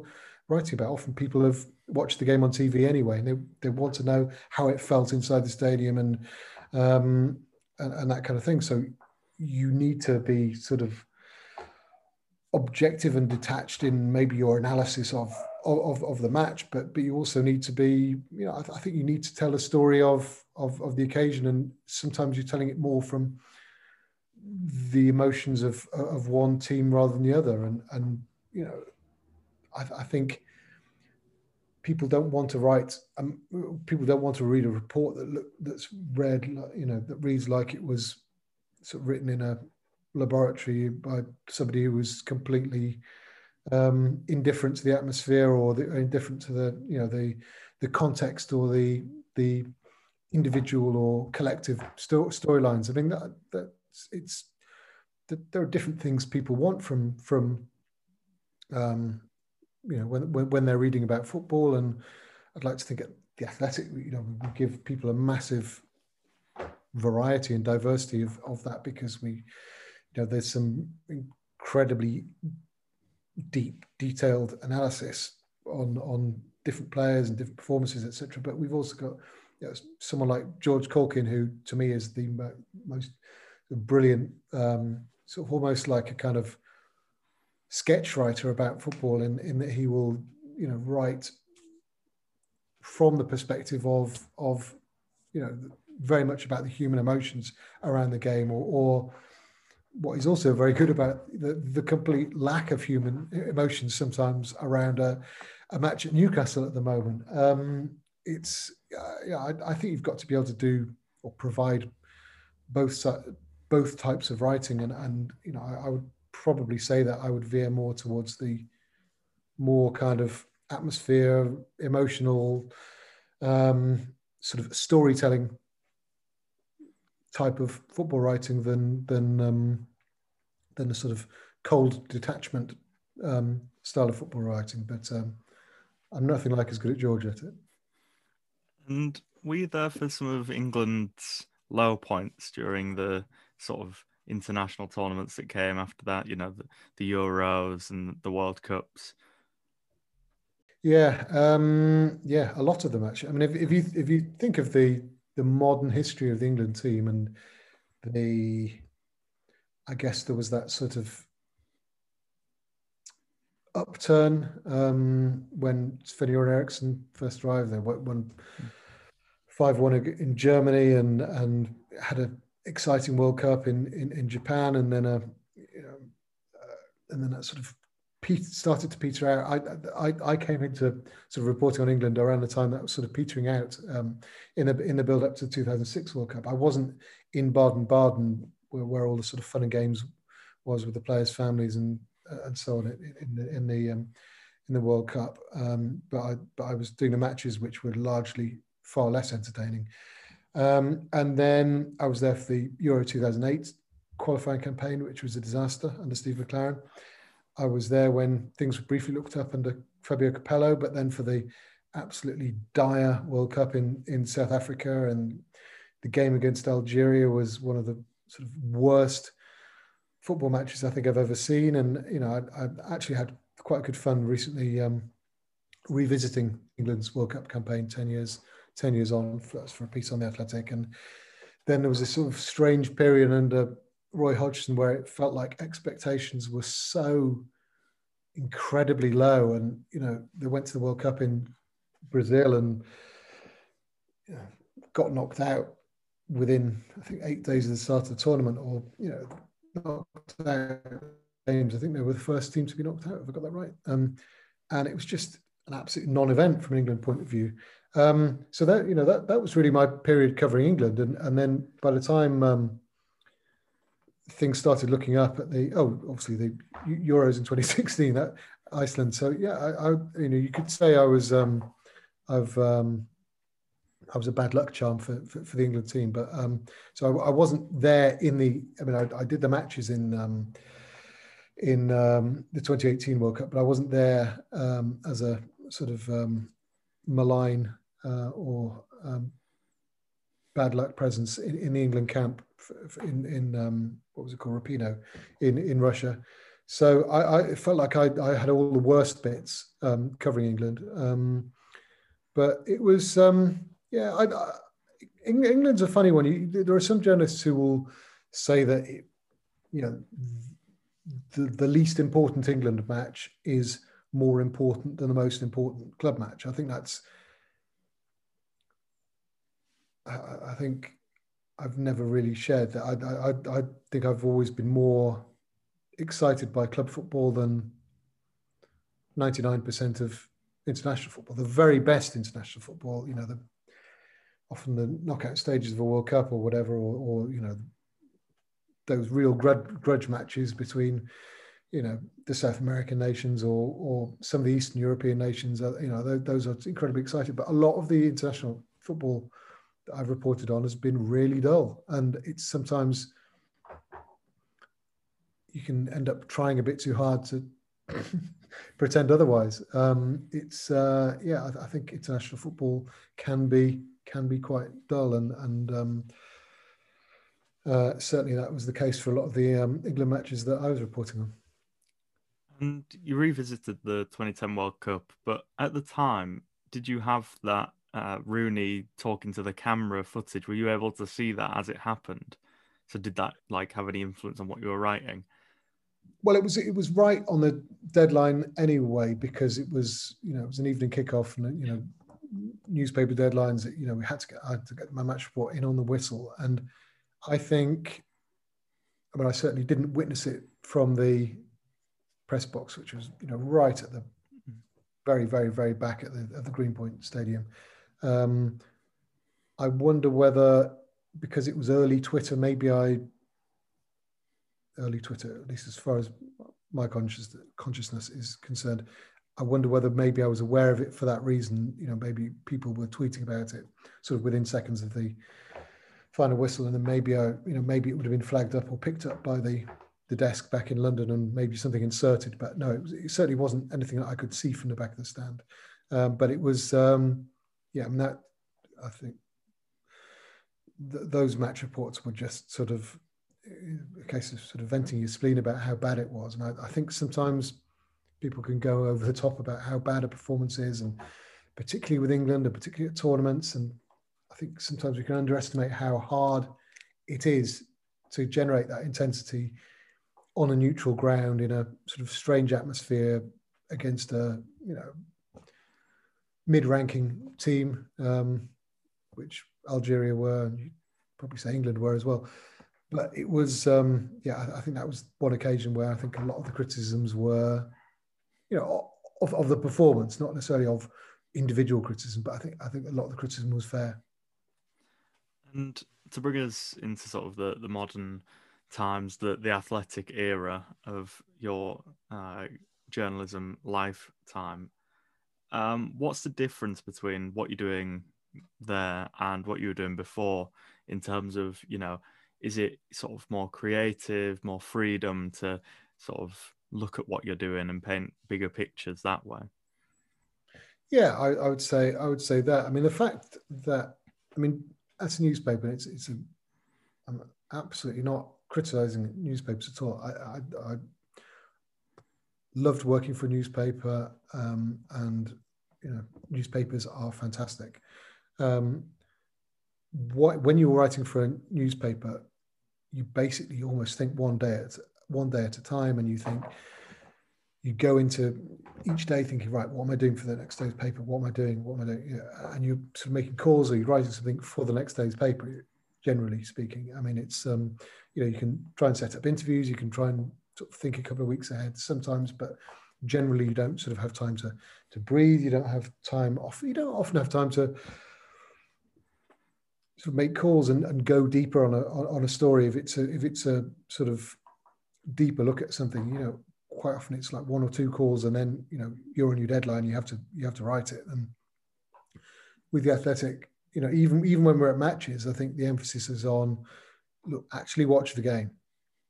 writing about. Often people have watched the game on TV anyway, and they they want to know how it felt inside the stadium and um, and, and that kind of thing. So you need to be sort of objective and detached in maybe your analysis of of, of the match, but but you also need to be, you know, I, th- I, think you need to tell a story of, of of the occasion, and sometimes you're telling it more from the emotions of of one team rather than the other, and and you know, I, I think people don't want to write, um, people don't want to read a report that look, that's read, you know, that reads like it was sort of written in a laboratory by somebody who was completely um, indifferent to the atmosphere or the, indifferent to the you know the the context or the the individual or collective sto- storylines. I mean that that it's that there are different things people want from from um, you know when, when when they're reading about football, and I'd like to think at the athletic you know we give people a massive variety and diversity of, of that because we you know there's some incredibly deep, detailed analysis on on different players and different performances, etc. But we've also got you know, someone like George Caulkin, who to me is the most brilliant, um, sort of almost like a kind of sketch writer about football, in, in that he will, you know, write from the perspective of of you know very much about the human emotions around the game, or, or what he's also very good about the, the complete lack of human emotions sometimes around a, a match at Newcastle at the moment. Um, it's uh, yeah, I, I, think you've got to be able to do or provide both both types of writing, and and you know I, I would probably say that I would veer more towards the more kind of atmosphere, emotional, um, sort of storytelling type of football writing than than um, than a sort of cold detachment um, style of football writing. But um, I'm nothing like as good at George at it. And were you there for some of England's low points during the sort of international tournaments that came after that? You know, the, the Euros and the World Cups. Yeah, um, yeah, a lot of them actually. I mean, if, if you if you think of the the modern history of the England team and the, I guess there was that sort of upturn um, when Sven Göran Eriksson first arrived. They won five one in Germany and and had an exciting World Cup in, in, in Japan, and then a you know, uh, and then that sort of started to peter out. I, I, I came into sort of reporting on England around the time that was sort of petering out um, in the in the build up to the 2006 World Cup. I wasn't in Baden Baden where, where all the sort of fun and games was with the players' families and and so on in the in the um, in the World Cup. Um, but I but I was doing the matches which were largely far less entertaining. Um, and then I was there for the Euro 2008 qualifying campaign, which was a disaster under Steve McClaren. I was there when things were briefly looked up under Fabio Capello, but then for the absolutely dire World Cup in, in South Africa and the game against Algeria was one of the sort of worst football matches I think I've ever seen. And, you know, I, I actually had quite good fun recently um, revisiting England's World Cup campaign 10 years, 10 years on for, for a piece on the Athletic. And then there was this sort of strange period under Roy Hodgson where it felt like expectations were so incredibly low. And, you know, they went to the World Cup in Brazil and got knocked out within, I think, eight days of the start of the tournament or, you know, knocked out games. I think they were the first team to be knocked out. Have I got that right? Um, and it was just an absolute non-event from an England point of view. Um, so that you know that that was really my period covering England, and and then by the time um, things started looking up at the oh obviously the Euros in 2016 that Iceland. So yeah, I, I you know you could say I was um, I've um, I was a bad luck charm for, for, for the England team, but um, so I, I, wasn't there in the. I mean, I, I did the matches in um, in um, the 2018 World Cup, but I wasn't there um, as a sort of um, malign uh, or um, bad luck presence in, in the England camp in in um, what was it called Repino in in Russia. So I, I felt like I, I, had all the worst bits um, covering England, um, but it was um, yeah. I, I, England's a funny one. You, there are some journalists who will say that it, you know the, the least important England match is more important than the most important club match. I think that's I, I think I've never really shared that. I, I, I think I've always been more excited by club football than 99% of international football. The very best international football, you know, the often the knockout stages of a World Cup or whatever, or, or you know, those real grudge, grudge matches between, you know, the South American nations or or some of the Eastern European nations. Uh, you know, those are incredibly exciting. But a lot of the international football I've reported on has been really dull, and it's sometimes you can end up trying a bit too hard to pretend otherwise. Um, it's uh, yeah, I, I, think international football can be can be quite dull, and and um, uh, certainly that was the case for a lot of the um, England matches that I was reporting on. And you revisited the 2010 World Cup, but at the time, did you have that uh, Rooney talking to the camera footage, were you able to see that as it happened? So did that like have any influence on what you were writing? Well, it was it was right on the deadline anyway because it was you know it was an evening kickoff and you know newspaper deadlines. You know we had to get I had to get my match report in on the whistle, and I think I mean I certainly didn't witness it from the press box, which was you know right at the mm-hmm. very very very back at the at the Greenpoint Stadium. Um, I wonder whether because it was early Twitter, maybe I early Twitter, at least as far as my conscious, consciousness is concerned. I wonder whether maybe I was aware of it for that reason. You know, maybe people were tweeting about it sort of within seconds of the final whistle, and then maybe I, you know, maybe it would have been flagged up or picked up by the the desk back in London, and maybe something inserted. But no, it, was, it certainly wasn't anything that I could see from the back of the stand. Um, but it was. Um, yeah, I mean that I think th- those match reports were just sort of eh, a case of sort of venting your spleen about how bad it was, and I, I think sometimes people can go over the top about how bad a performance is, and particularly with England, and particularly at tournaments, and I think sometimes we can underestimate how hard it is to generate that intensity on a neutral ground in a sort of strange atmosphere against a you know mid-ranking team, um, which Algeria were, and probably say England were as well. But it was, um, yeah, I, I, think that was one occasion where I think a lot of the criticisms were, you know, of, of the performance, not necessarily of individual criticism, but I think I think a lot of the criticism was fair. And to bring us into sort of the, the modern times, the the athletic era of your uh, journalism lifetime, um, what's the difference between what you're doing there and what you were doing before in terms of, you know, is it sort of more creative, more freedom to sort of look at what you're doing and paint bigger pictures that way? Yeah, I, I would say I would say that. I mean, the fact that I mean, as a newspaper, it's it's a I'm absolutely not criticizing newspapers at all. I, I, I loved working for a newspaper, um, and you know, newspapers are fantastic. Um, what, when you're writing for a newspaper, you basically almost think one day at one day at a time, and you think you go into each day thinking, right, what am I doing for the next day's paper? What am I doing? What am I doing? and you're sort of making calls, or you're writing something for the next day's paper. Generally speaking, I mean, it's um, you know, you can try and set up interviews, you can try and sort of think a couple of weeks ahead sometimes, but generally you don't sort of have time to to breathe. You don't have time off. You don't often have time to sort of make calls and, and go deeper on a on a story if it's a if it's a sort of deeper look at something. You know, quite often it's like one or two calls and then you know you're on your deadline. You have to you have to write it. And with the athletic, you know, even even when we're at matches, I think the emphasis is on look actually watch the game.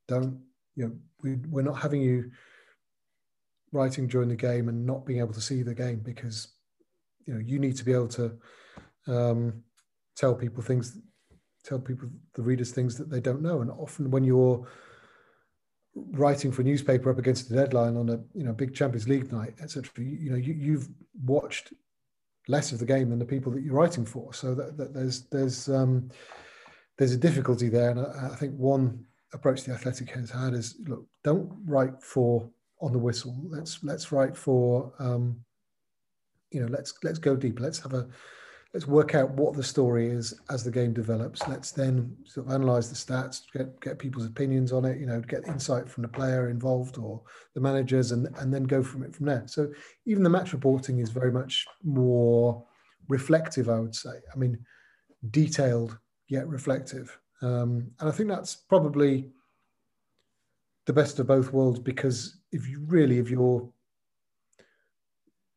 Don't you know we, we're not having you writing during the game and not being able to see the game because you know you need to be able to um, tell people things tell people the readers things that they don't know. And often when you're writing for a newspaper up against the deadline on a you know big champions league night etc you, know you, you've watched less of the game than the people that you're writing for. So that, that there's there's um, there's a difficulty there. And I, I think one approach the athletic has had is look don't write for on the whistle let's let's write for um, you know let's let's go deep let's have a let's work out what the story is as the game develops. Let's then sort of analyze the stats, get get people's opinions on it, you know, get insight from the player involved or the managers, and and then go from it from there. So even the match reporting is very much more reflective, I would say. I mean, detailed yet reflective, um, and I think that's probably the best of both worlds because if you really, if you're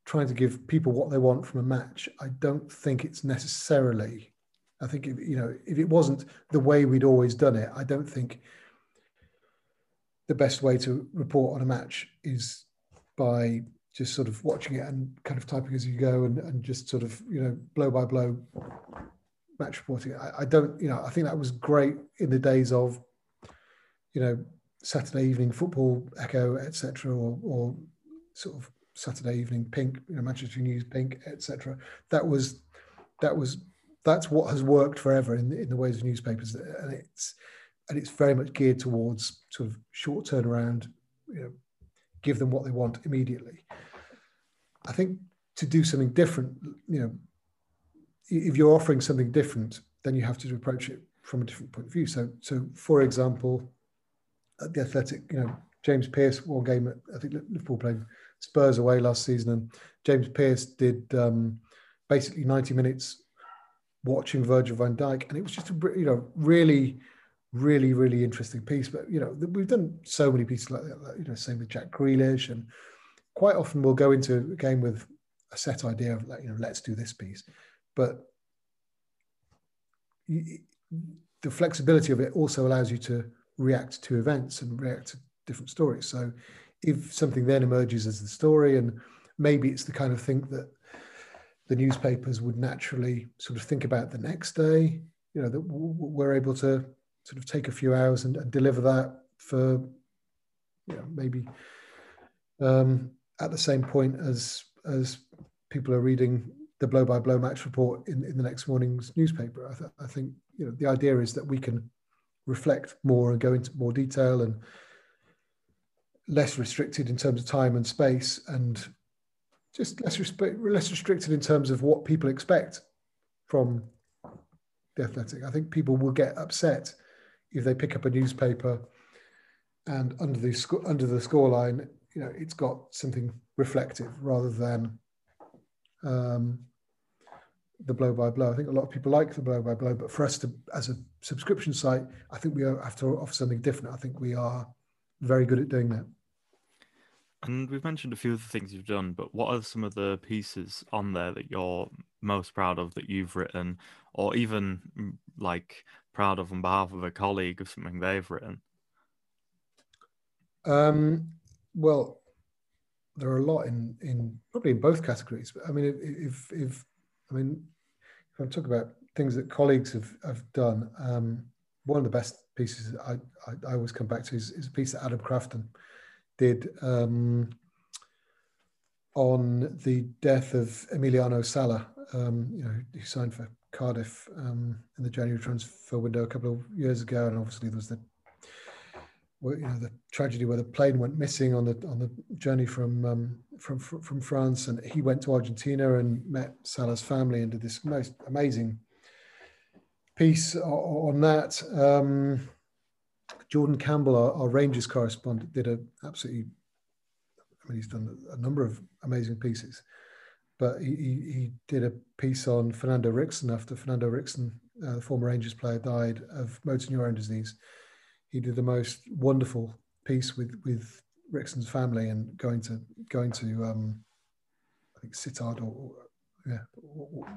trying to give people what they want from a match, I don't think it's necessarily. I think if, you know if it wasn't the way we'd always done it, I don't think the best way to report on a match is by just sort of watching it and kind of typing as you go and, and just sort of you know blow by blow match reporting. I, I don't you know I think that was great in the days of you know Saturday evening football echo etc or, or sort of Saturday Evening Pink, you know, Manchester News Pink, etc. That was that was that's what has worked forever in in the ways of newspapers, and it's and it's very much geared towards sort of short turnaround, you know, give them what they want immediately. I think to do something different, you know, if you're offering something different, then you have to approach it from a different point of view. So, so for example, at the Athletic, you know, James Pearce, one game I think Liverpool played Spurs away last season, and James Pearce did um, basically 90 minutes watching Virgil van Dijk, and it was just a you know really, really, really interesting piece. But you know we've done so many pieces like that. You know, same with Jack Grealish, and quite often we'll go into a game with a set idea of like you know let's do this piece, but the flexibility of it also allows you to react to events and react to different stories. So if something then emerges as the story, and maybe it's the kind of thing that the newspapers would naturally sort of think about the next day, you know, that we're able to sort of take a few hours and, and deliver that for, you know, maybe um, at the same point as as people are reading the blow by blow match report in, in the next morning's newspaper. I, th- I think you know the idea is that we can reflect more and go into more detail and less restricted in terms of time and space and just less, less restricted in terms of what people expect from the athletic. I think people will get upset if they pick up a newspaper and under the sc- under the scoreline, you know, it's got something reflective rather than um, the blow by blow. I think a lot of people like the blow by blow, but for us to, as a subscription site, I think we have to offer something different. I think we are very good at doing that. And we've mentioned a few of the things you've done, but what are some of the pieces on there that you're most proud of that you've written, or even mm, like proud of on behalf of a colleague of something they've written? Um, well, there are a lot in in probably in both categories. But I mean, if if I mean, if I talk about things that colleagues have have done, um, one of the best pieces I, I, I always come back to is, is a piece that Adam Crafton did um, on the death of Emiliano Sala, um, you know, who signed for Cardiff um, in the January transfer window a couple of years ago, and obviously there was the you know the tragedy where the plane went missing on the on the journey from um, from from France, and he went to Argentina and met Sala's family and did this most amazing piece on that. Um, Jordan Campbell, our, our Rangers correspondent, did an absolutely I mean, he's done a number of amazing pieces, but he, he, he did a piece on Fernando Ricksen after Fernando Ricksen, uh, the former Rangers player, died of motor neurone disease. He did the most wonderful piece with with Ricksen's family and going to going to um, I think Sittard or yeah,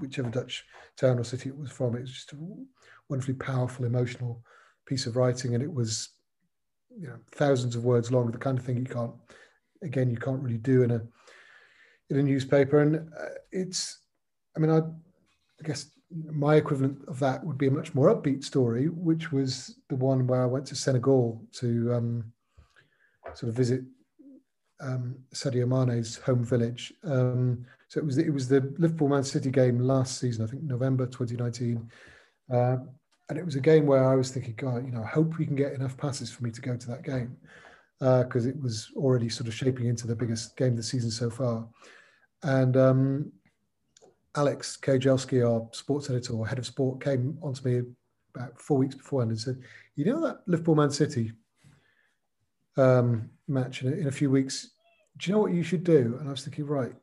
whichever Dutch town or city it was from. It was just a wonderfully powerful, emotional piece of writing, and it was you know thousands of words long. The kind of thing you can't, again, you can't really do in a in a newspaper. And uh, it's, I mean, I, I guess my equivalent of that would be a much more upbeat story, which was the one where I went to Senegal to um, sort of visit um, Sadio Mane's home village. Um, so it was it was the Liverpool Man City game last season, I think November 2019, uh, and it was a game where I was thinking, God, you know, I hope we can get enough passes for me to go to that game because uh, it was already sort of shaping into the biggest game of the season so far. And um, Alex Kay-Jelski, our sports editor or head of sport, came onto me about four weeks beforehand and said, "You know that Liverpool Man City um, match in a, in a few weeks? Do you know what you should do?" And I was thinking, right,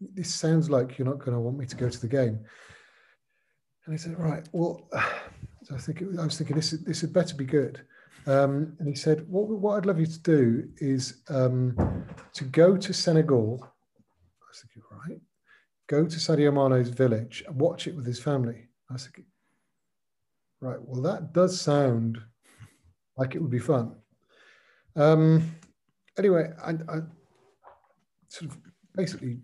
this sounds like you're not going to want me to go to the game. And he said, right, well, so I think it, I was thinking this this had better be good. Um, and he said, what, what I'd love you to do is um, to go to Senegal. I was thinking, right, go to Sadio Mane's village and watch it with his family. I thinking, right, well, that does sound like it would be fun. Um, anyway, I, I sort of basically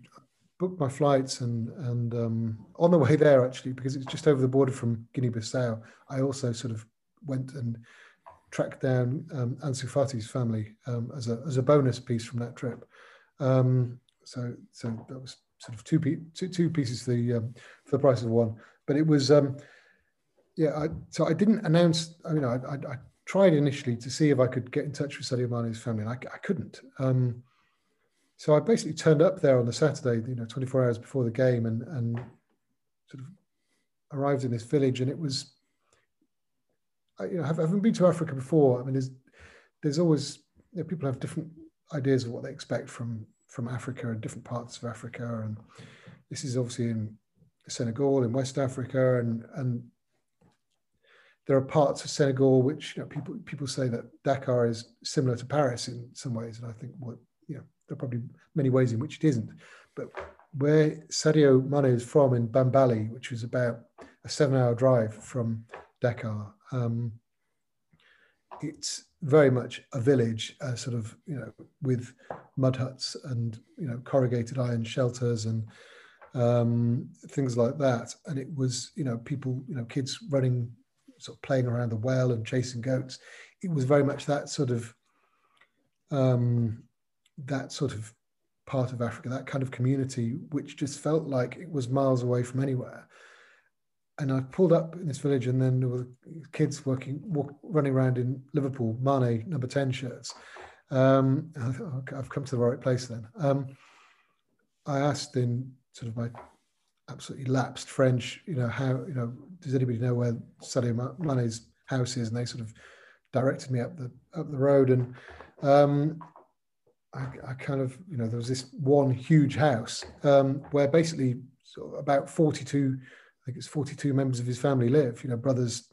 booked my flights and and um, on the way there actually because it's just over the border from Guinea-Bissau. I also sort of went and tracked down um, Ansu Fati's family um, as a as a bonus piece from that trip. Um, so so that was sort of two two, two pieces for the um, for the price of one. But it was um, yeah. I, so I didn't announce. I mean, I, I, tried initially to see if I could get in touch with Sadio Mane's family, and I, I couldn't. Um, so I basically turned up there on the Saturday, you know, 24 hours before the game, and and sort of arrived in this village, and it was, you know, have having been to Africa before, I mean, there's there's always you know, people have different ideas of what they expect from from Africa and different parts of Africa, and this is obviously in Senegal in West Africa, and and there are parts of Senegal which you know, people people say that Dakar is similar to Paris in some ways, and I think what you know there are probably many ways in which it isn't. But where Sadio Mane is from in Bambali, which is about a seven-hour drive from Dakar, um, it's very much a village, uh, sort of you know, with mud huts and you know corrugated iron shelters and um, things like that. And it was you know people, you know, kids running, sort of playing around the well and chasing goats. It was very much that sort of um, that sort of part of Africa, that kind of community, which just felt like it was miles away from anywhere. And I pulled up in this village, and then there were kids working, walk, running around in Liverpool Mane number ten shirts. Um, I thought, okay, I've come to the right place then. Um, I asked in sort of my absolutely lapsed French, you know, how, you know, does anybody know where Sadio Mane's house is? And they sort of directed me up the up the road, and um, I, I, kind of, you know, there was this one huge house um, where basically sort of about 42, I think it's 42 members of his family live, you know, brothers,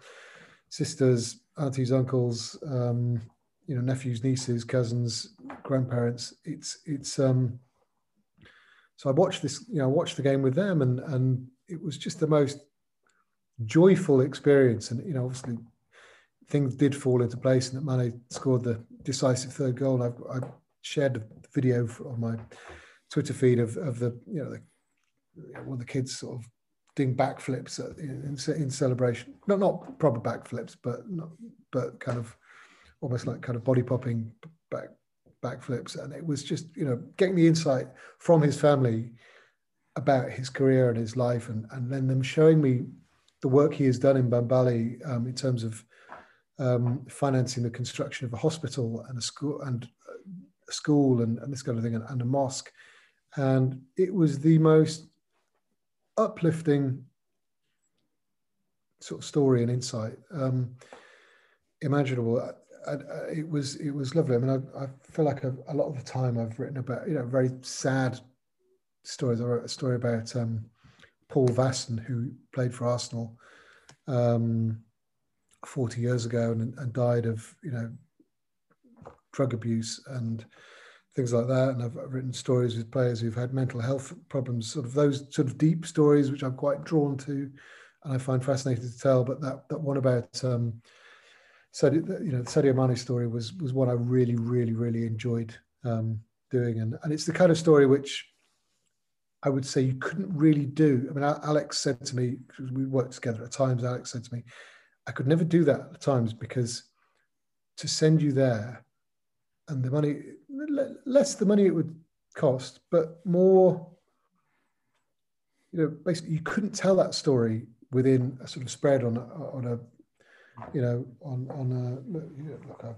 sisters, aunties, uncles, um, you know, nephews, nieces, cousins, grandparents. It's, it's, um, so I watched this, you know, I watched the game with them and, and it was just the most joyful experience. And, you know, obviously things did fall into place and that Mane scored the decisive third goal. I've, I've shared a video on my Twitter feed of, of the you know the, one of the kids sort of doing backflips in, in, celebration. Not not proper backflips, but not, but kind of almost like kind of body popping back backflips, and it was just you know getting the insight from his family about his career and his life, and and then them showing me the work he has done in Bambali um, in terms of um, financing the construction of a hospital and a school and a school and, and this kind of thing and, and a mosque. And it was the most uplifting sort of story and insight um, imaginable. uh, it was it was lovely. I mean, I, I feel like a, a, lot of the time I've written about you know very sad stories. I wrote a story about um, Paul Vaessen who played for Arsenal um, 40 years ago and, and died of you know drug abuse and things like that. And I've written stories with players who've had mental health problems, sort of those sort of deep stories, which I'm quite drawn to, and I find fascinating to tell. But that that one about um, you know, the Sadio Mane story was was one I really, really, really enjoyed um, doing, and and it's the kind of story which I would say you couldn't really do. I mean, Alex said to me we worked together at times. Alex said to me, I could never do that at times because to send you there and the money less the money it would cost, but more. You know, basically, you couldn't tell that story within a sort of spread on a, on a, you know, on on a look. I,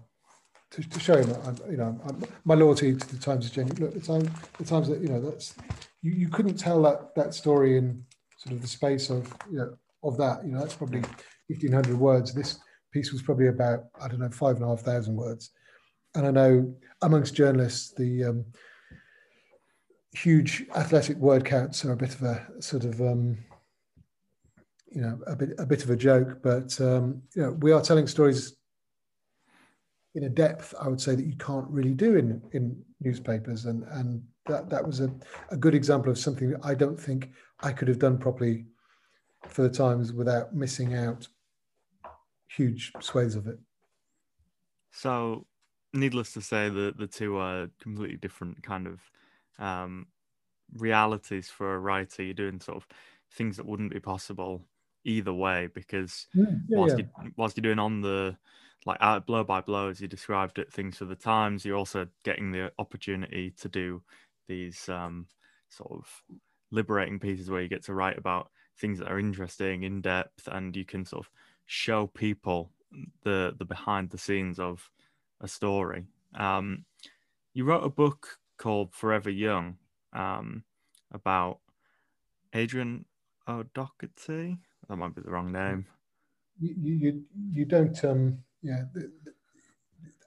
to, to show him, I'm, you know, I'm, my loyalty to the Times is genuine. Look, the time, the times that you know, that's you, you couldn't tell that that story in sort of the space of you know of that. You know, that's probably fifteen hundred words. This piece was probably about I don't know five and a half thousand words and I know amongst journalists, the um, huge athletic word counts are a bit of a sort of um, you know a bit a bit of a joke, but um, you know we are telling stories in a depth I would say that you can't really do in in newspapers, and and that that was a, a good example of something that I don't think I could have done properly for the Times without missing out huge swathes of it. So needless to say, the the two are completely different kind of um, realities for a writer. You're doing sort of things that wouldn't be possible either way because yeah, yeah, whilst yeah. you whilst you're doing on the like out blow by blow as you described it things for the times you're also getting the opportunity to do these um, sort of liberating pieces where you get to write about things that are interesting in depth and you can sort of show people the the behind the scenes of a story. Um, you wrote a book called Forever Young um, about Adrian O'Doherty. That might be the wrong name. You you, you don't um yeah.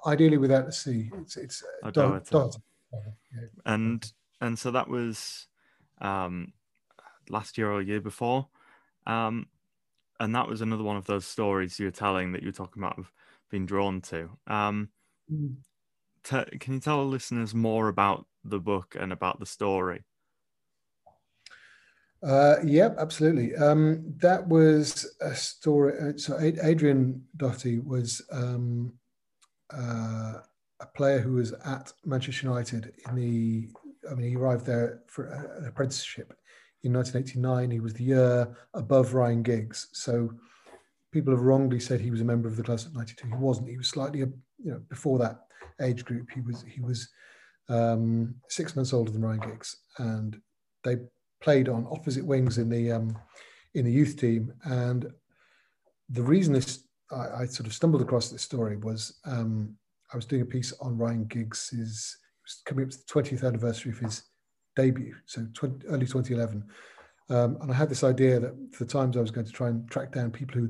Ideally, without a C, it's it's O'Doherty. And and so that was um, last year or year before, um, and that was another one of those stories you were telling that you were talking about of being drawn to. Um, Can you tell our listeners more about the book and about the story? Uh, yep, absolutely. Um, that was a story. Uh, so Adrian Doherty was um, uh, a player who was at Manchester United in the. I mean, he arrived there for an apprenticeship in 1989. He was the year above Ryan Giggs. So people have wrongly said he was a member of the class of 92. He wasn't. He was slightly you know before that age group he was he was um, six months older than Ryan Giggs. And they played on opposite wings in the um, in the youth team. And the reason this I, I sort of stumbled across this story was um, I was doing a piece on Ryan Giggs's coming up to the 20th anniversary of his debut so 20, early 2011 um, and I had this idea that for the times I was going to try and track down people who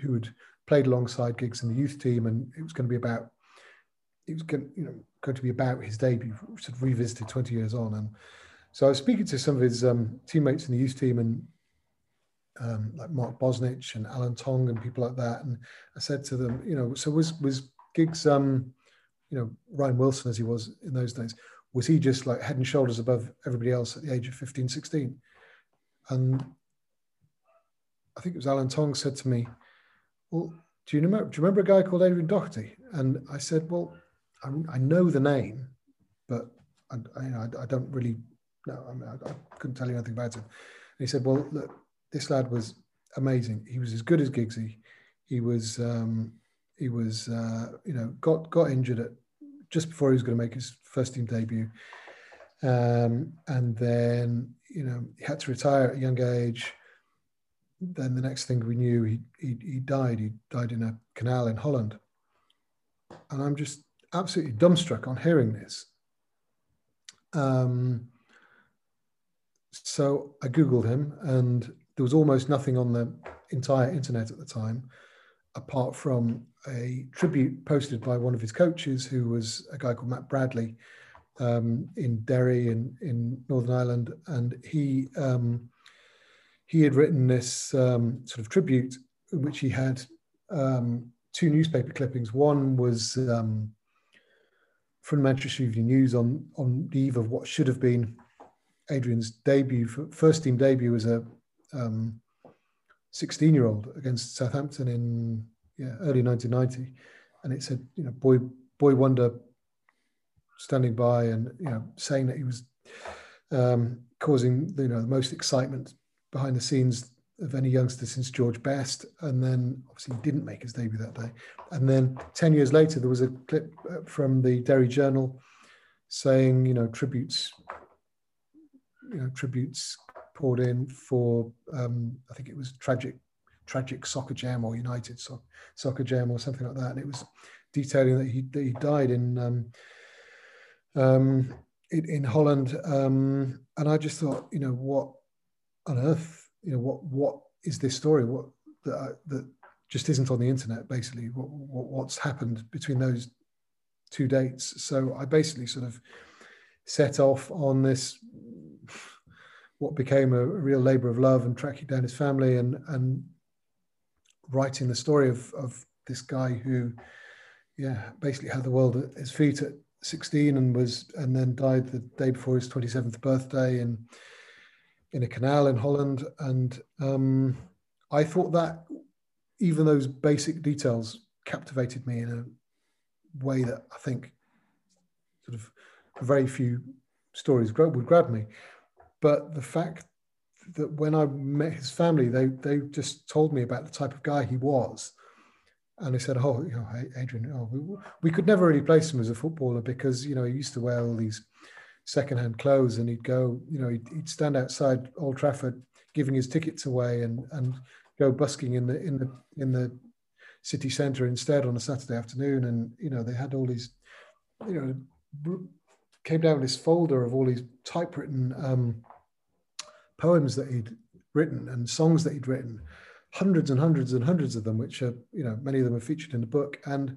who had played alongside Giggs in the youth team, and it was going to be about it was going, you know, going to be about his debut, sort of revisited 20 years on. And so I was speaking to some of his um, teammates in the youth team, and um, like Mark Bosnich and Alan Tonge and people like that. And I said to them, you know, so was was Giggs, um, you know, Ryan Wilson as he was in those days, was he just like head and shoulders above everybody else at the age of 15, 16? And I think it was Alan Tonge said to me, well, do you remember? Do you remember a guy called Adrian Doherty? And I said, well, I, I know the name, but I, I, I don't really know. I, mean, I, couldn't tell you anything about him. And he said, well, look, this lad was amazing. He was as good as Giggsy. He was, um, he was, uh, you know, got got injured at just before he was going to make his first team debut, um, and then you know he had to retire at a young age then the next thing we knew, he, he, he died. He died in a canal in Holland. And I'm just absolutely dumbstruck on hearing this. Um, so I Googled him, and there was almost nothing on the entire internet at the time. apart from a tribute posted by one of his coaches, who was a guy called Matt Bradley um, in Derry in, in Northern Ireland. And he, um, he had written this um, sort of tribute in which he had um, two newspaper clippings. One was um, from Manchester Evening News on, on the eve of what should have been Adrian's debut, first team debut as a um, 16 year old against Southampton in yeah, early 1990. And it said, you know, boy, boy wonder standing by and, you know, saying that he was um, causing, you know, the most excitement behind the scenes of any youngster since George Best. And then obviously didn't make his debut that day. And then 10 years later, there was a clip uh, from the Derry Journal saying, you know, tributes, you know, tributes poured in for um, I think it was tragic tragic soccer jam or United so, soccer jam or something like that, and it was detailing that he that he died in um, um, in, in, Holland, um, and I just thought, you know, what on earth, you know, what what is this story? What that uh, that just isn't on the internet, basically. What, what what's happened between those two dates? So I basically sort of set off on this what became a, real labor of love and tracking down his family and and writing the story of of this guy who yeah basically had the world at his feet at 16 and was and then died the day before his 27th birthday in in a canal in Holland and um, I thought that even those basic details captivated me in a way that I think sort of very few stories would grab me. But the fact that when I met his family, they they just told me about the type of guy he was, and they said, "Oh, you know, Adrian, oh, we, we could never really place him as a footballer because you know he used to wear all these secondhand clothes, and he'd go, you know, he'd, he'd stand outside Old Trafford giving his tickets away, and and go busking in the in the in the city centre instead on a Saturday afternoon, and you know they had all these, you know, came down with this folder of all these typewritten." Um, poems that he'd written and songs that he'd written, hundreds and hundreds and hundreds of them, which are, you know, many of them are featured in the book. And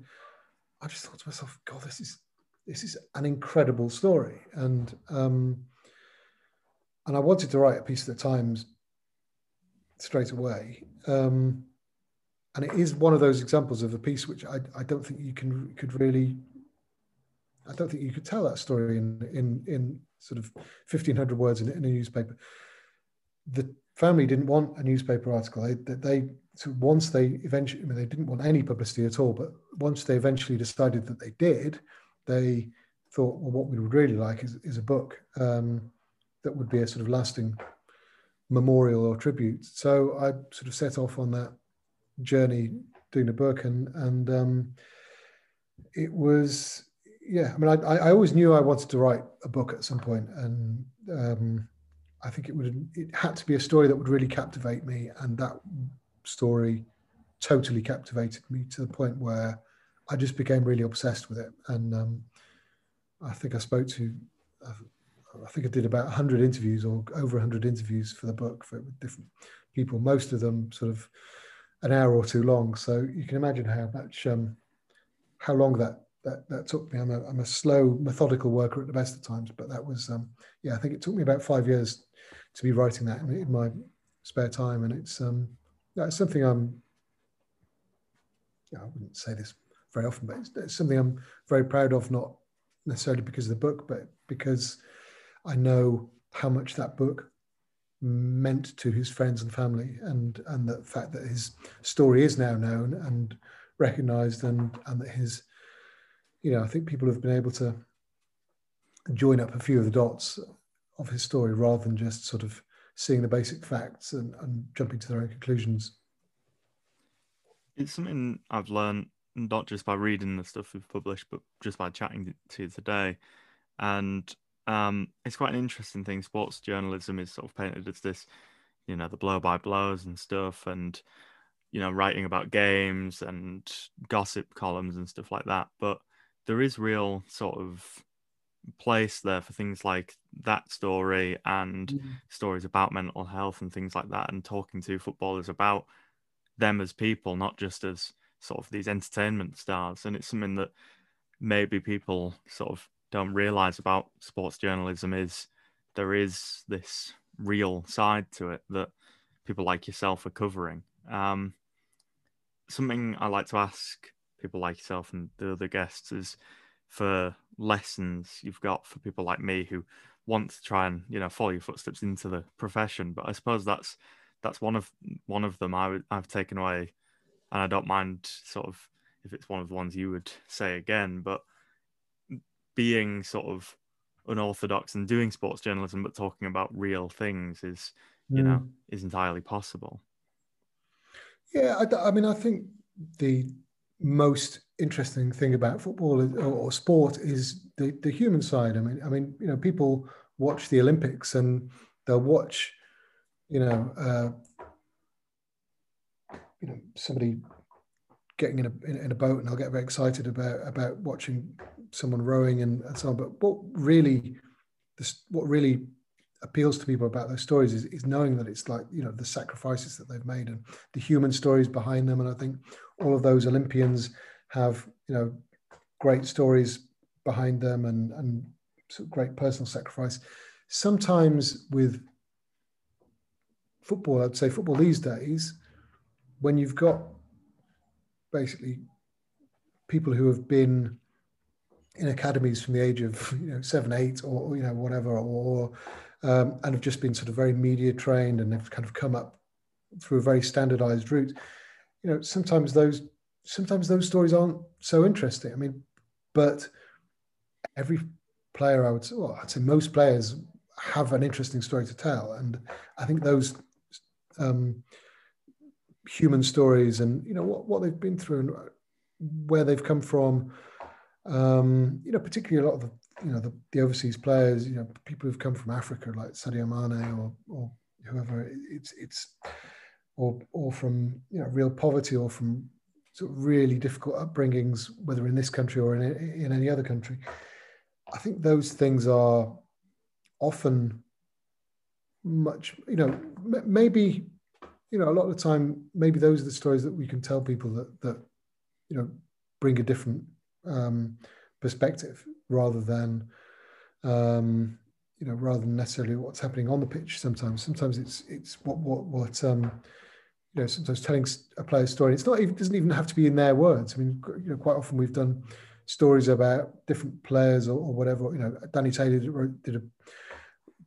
I just thought to myself, God, this is this is an incredible story. And um, and I wanted to write a piece of the Times straight away. Um, and it is one of those examples of a piece which I, I don't think you can could really I don't think you could tell that story in in in sort of fifteen hundred words in, in, a newspaper the family didn't want a newspaper article. They, they so once they eventually, I mean, they didn't want any publicity at all. But once they eventually decided that they did, they thought, well, what we would really like is, is a book um, that would be a sort of lasting memorial or tribute. So I sort of set off on that journey doing the book, and and um, it was yeah. I mean, I, I always knew I wanted to write a book at some point, and um, I think it would it had to be a story that would really captivate me, and that story totally captivated me to the point where I just became really obsessed with it. And um, I think I spoke to, I think I did about 100 interviews or over 100 interviews for the book for different people, most of them sort of an hour or two long. So you can imagine how much, um, how long that that that took me. I'm a, I'm a slow, methodical worker at the best of times, but that was, um, yeah, I think it took me about five years to be writing that in, my spare time, and it's um, it's something I'm. Yeah, I wouldn't say this very often, but it's, it's something I'm very proud of, not necessarily because of the book, but because I know how much that book meant to his friends and family, and and the fact that his story is now known and recognized, and and that his, you know, I think people have been able to join up a few of the dots of his story rather than just sort of seeing the basic facts and, and jumping to their own conclusions. It's something I've learned not just by reading the stuff we've published, but just by chatting to you today. And um, it's quite an interesting thing. Sports journalism is sort of painted as this, you know, the blow by blows and stuff, and you know, writing about games and gossip columns and stuff like that. But there is real sort of place there for things like that story and mm-hmm. stories about mental health and things like that and talking to footballers about them as people not just as sort of these entertainment stars, and it's something that maybe people sort of don't realize about sports journalism is there is this real side to it that people like yourself are covering. Um, something I like to ask people like yourself and the other guests is for lessons you've got for people like me who want to try and you know follow your footsteps into the profession. But I suppose that's that's one of one of them I've taken away, and I don't mind sort of if it's one of the ones you would say again. But being sort of unorthodox and doing sports journalism, but talking about real things is you mm. know is entirely possible. Yeah, I, I mean, I think the most interesting thing about football or, or, sport is the, the human side. I mean, I mean, you know, people watch the Olympics and they'll watch, you know, uh, you know, somebody getting in a in, a boat and they'll get very excited about about watching someone rowing and, and so on. But what really, this, what really appeals to people about those stories is, is knowing that it's like you know the sacrifices that they've made and the human stories behind them and i think all of those olympians have you know great stories behind them and and great personal sacrifice sometimes with football i'd say football these days when you've got basically people who have been in academies from the age of you know seven eight or you know whatever or um, and have just been sort of very media trained and have kind of come up through a very standardized route. You know, sometimes those sometimes those stories aren't so interesting. I mean, but every player, I would say, well, I'd say most players have an interesting story to tell, and I think those um, human stories and you know what what they've been through and where they've come from. Um, you know, particularly a lot of the you know the, the overseas players, you know, people who've come from Africa like Sadio Mane or or whoever. It's it's or or from you know real poverty or from sort of really difficult upbringings, whether in this country or in in any other country. I think those things are often much you know maybe you know a lot of the time maybe those are the stories that we can tell people that that you know bring a different um, perspective rather than um, you know rather than necessarily what's happening on the pitch sometimes. Sometimes it's it's what what what um, you know sometimes telling a player's story it's not even doesn't even have to be in their words. I mean you know quite often we've done stories about different players or, or whatever you know danny taylor did a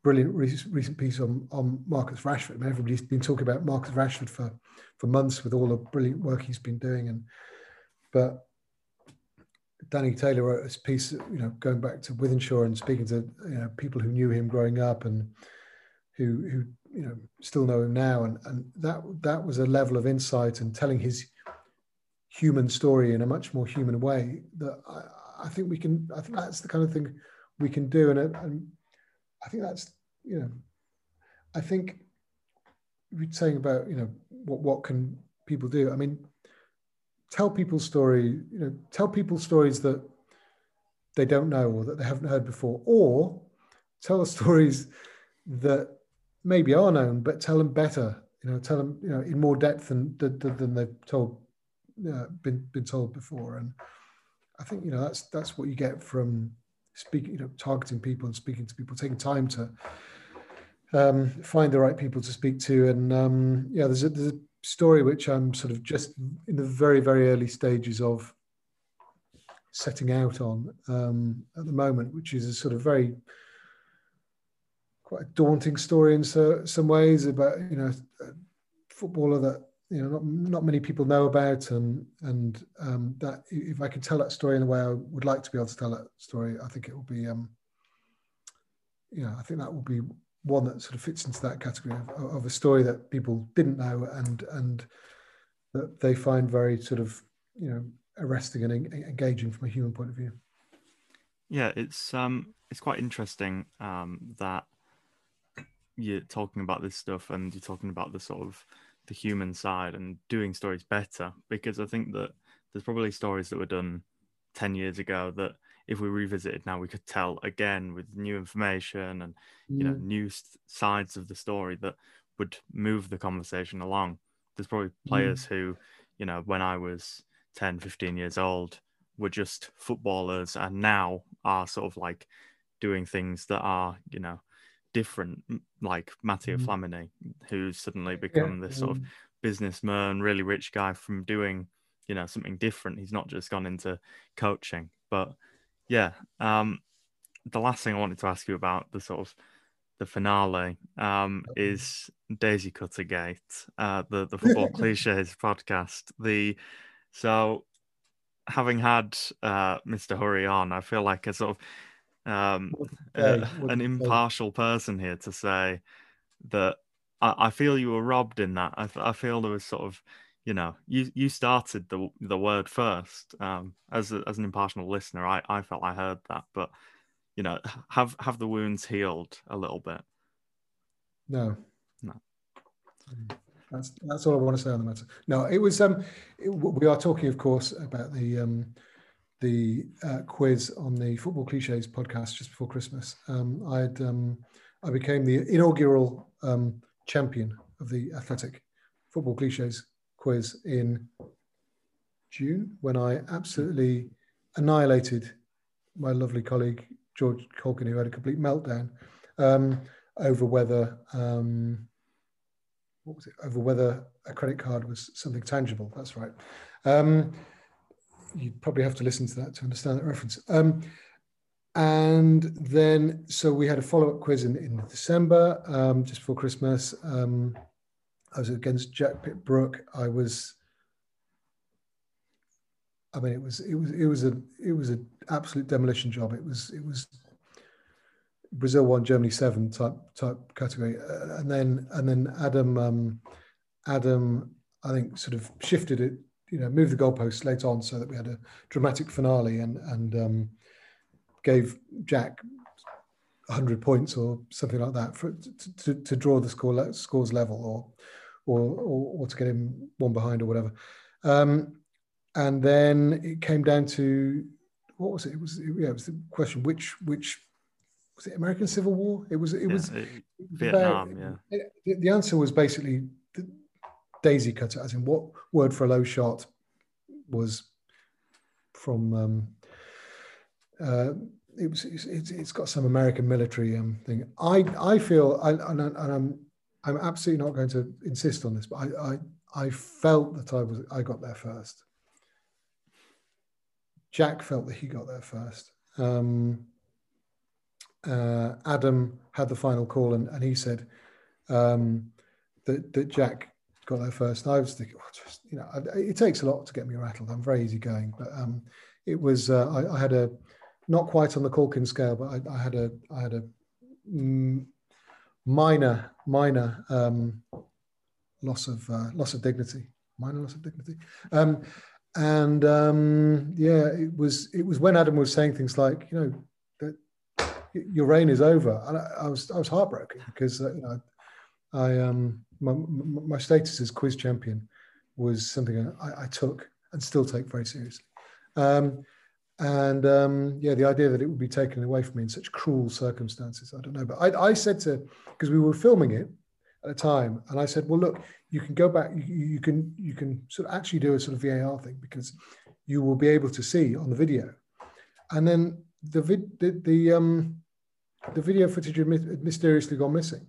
brilliant recent piece on on marcus rashford I mean, everybody's been talking about marcus rashford for for months with all the brilliant work he's been doing and but Danny Taylor wrote this piece, you know, going back to Wythenshawe and speaking to you know people who knew him growing up and who who you know still know him now, and and that that was a level of insight and telling his human story in a much more human way that I, I think we can. I think that's the kind of thing we can do, and and I think that's you know, I think we're saying about you know what what can people do. I mean, tell people story, you know, tell people stories that they don't know or that they haven't heard before, or tell stories that maybe are known, but tell them better. You know, tell them you know in more depth than than, than they've told uh, been been told before. And I think you know that's that's what you get from speaking, you know, targeting people and speaking to people, taking time to um, find the right people to speak to. And um, yeah, there's a, there's a story which I'm sort of just in the very, very early stages of setting out on um, at the moment, which is a sort of very quite a daunting story in so, some ways about you know a footballer that you know not not many people know about and and um, that if I could tell that story in the way I would like to be able to tell that story, I think it will be um, you know I think that will be one that sort of fits into that category of, of, a story that people didn't know and and that they find very sort of you know arresting and engaging from a human point of view. Yeah, it's um it's quite interesting um that you're talking about this stuff and you're talking about the sort of the human side and doing stories better because I think that there's probably stories that were done 10 years ago that if we revisited now, we could tell again with new information and you know mm. new sides of the story that would move the conversation along. There's probably players mm. who, you know, when I was 10, 15 years old were just footballers and now are sort of like doing things that are, you know, different, like Matteo mm. Flamini, who's suddenly become yeah. this sort of mm. businessman, really rich guy from doing, you know, something different. He's not just gone into coaching. But yeah, um, the last thing I wanted to ask you about the sort of the finale um, is Daisy Cutter Gate, uh, the the football cliches podcast. The so having had uh, Mr. Hurrey on, I feel like a sort of um, uh, an impartial person here to say that I, I, feel you were robbed in that. I, I feel there was sort of, you know, you you started the the word first. Um, as a, as an impartial listener, I, I felt I heard that, but you know, have have the wounds healed a little bit? No, no. That's that's all I want to say on the matter. No, it was. Um, it, we are talking, of course, about the um, the uh, quiz on the football cliches podcast just before Christmas. Um, I had um, I became the inaugural um, champion of the athletic football cliches quiz in June when I absolutely annihilated my lovely colleague George Caulkin, who had a complete meltdown um, over whether um, what was it over whether a credit card was something tangible. That's right. Um, you'd probably have to listen to that to understand that reference. Um, and then, so we had a follow-up quiz in, in December, um, just before Christmas. I was against Jack Pitt-Brooke. I was I mean, it was it was it was a it was an absolute demolition job. It was it was Brazil one, Germany seven type type category, uh, and then and then Adam um, Adam I think sort of shifted it, you know, moved the goalposts late on so that we had a dramatic finale and and um, gave Jack 100 points or something like that for to, to, to draw the score scores level or, or or or to get him one behind or whatever. Um, and then it came down to what was it? It was yeah, it was the question which which was it American Civil War? It was it yeah, was it, Vietnam. About, yeah. The, the, answer was basically daisy cutter, as in what word for a low shot was from. Um, uh, it was it's, it's got some American military um, thing. I I feel I and, and I'm I'm absolutely not going to insist on this, but I I I felt that I was I got there first. Jack felt that he got there first. Um, uh, Adam had the final call, and, and he said um, that that Jack got there first. And I was thinking, well, just you know, it takes a lot to get me rattled. I'm very easygoing, but um, it was uh, I, I, had a not quite on the Caulkin scale, but I, I had a I had a mm, minor minor um, loss of uh, loss of dignity, minor loss of dignity. Um, and um, yeah, it was it was when Adam was saying things like, you know, that your reign is over, and I, I was I was heartbroken because uh, you know, I um my, my status as quiz champion was something I, I took and still take very seriously. Um, and um, yeah, the idea that it would be taken away from me in such cruel circumstances, I don't know. But I, I said to, because we were filming it at a time, and I said, well, look, you can go back, you, you can you can sort of actually do a sort of VAR thing because you will be able to see on the video, and then the vid, the, the um the video footage had mysteriously gone missing.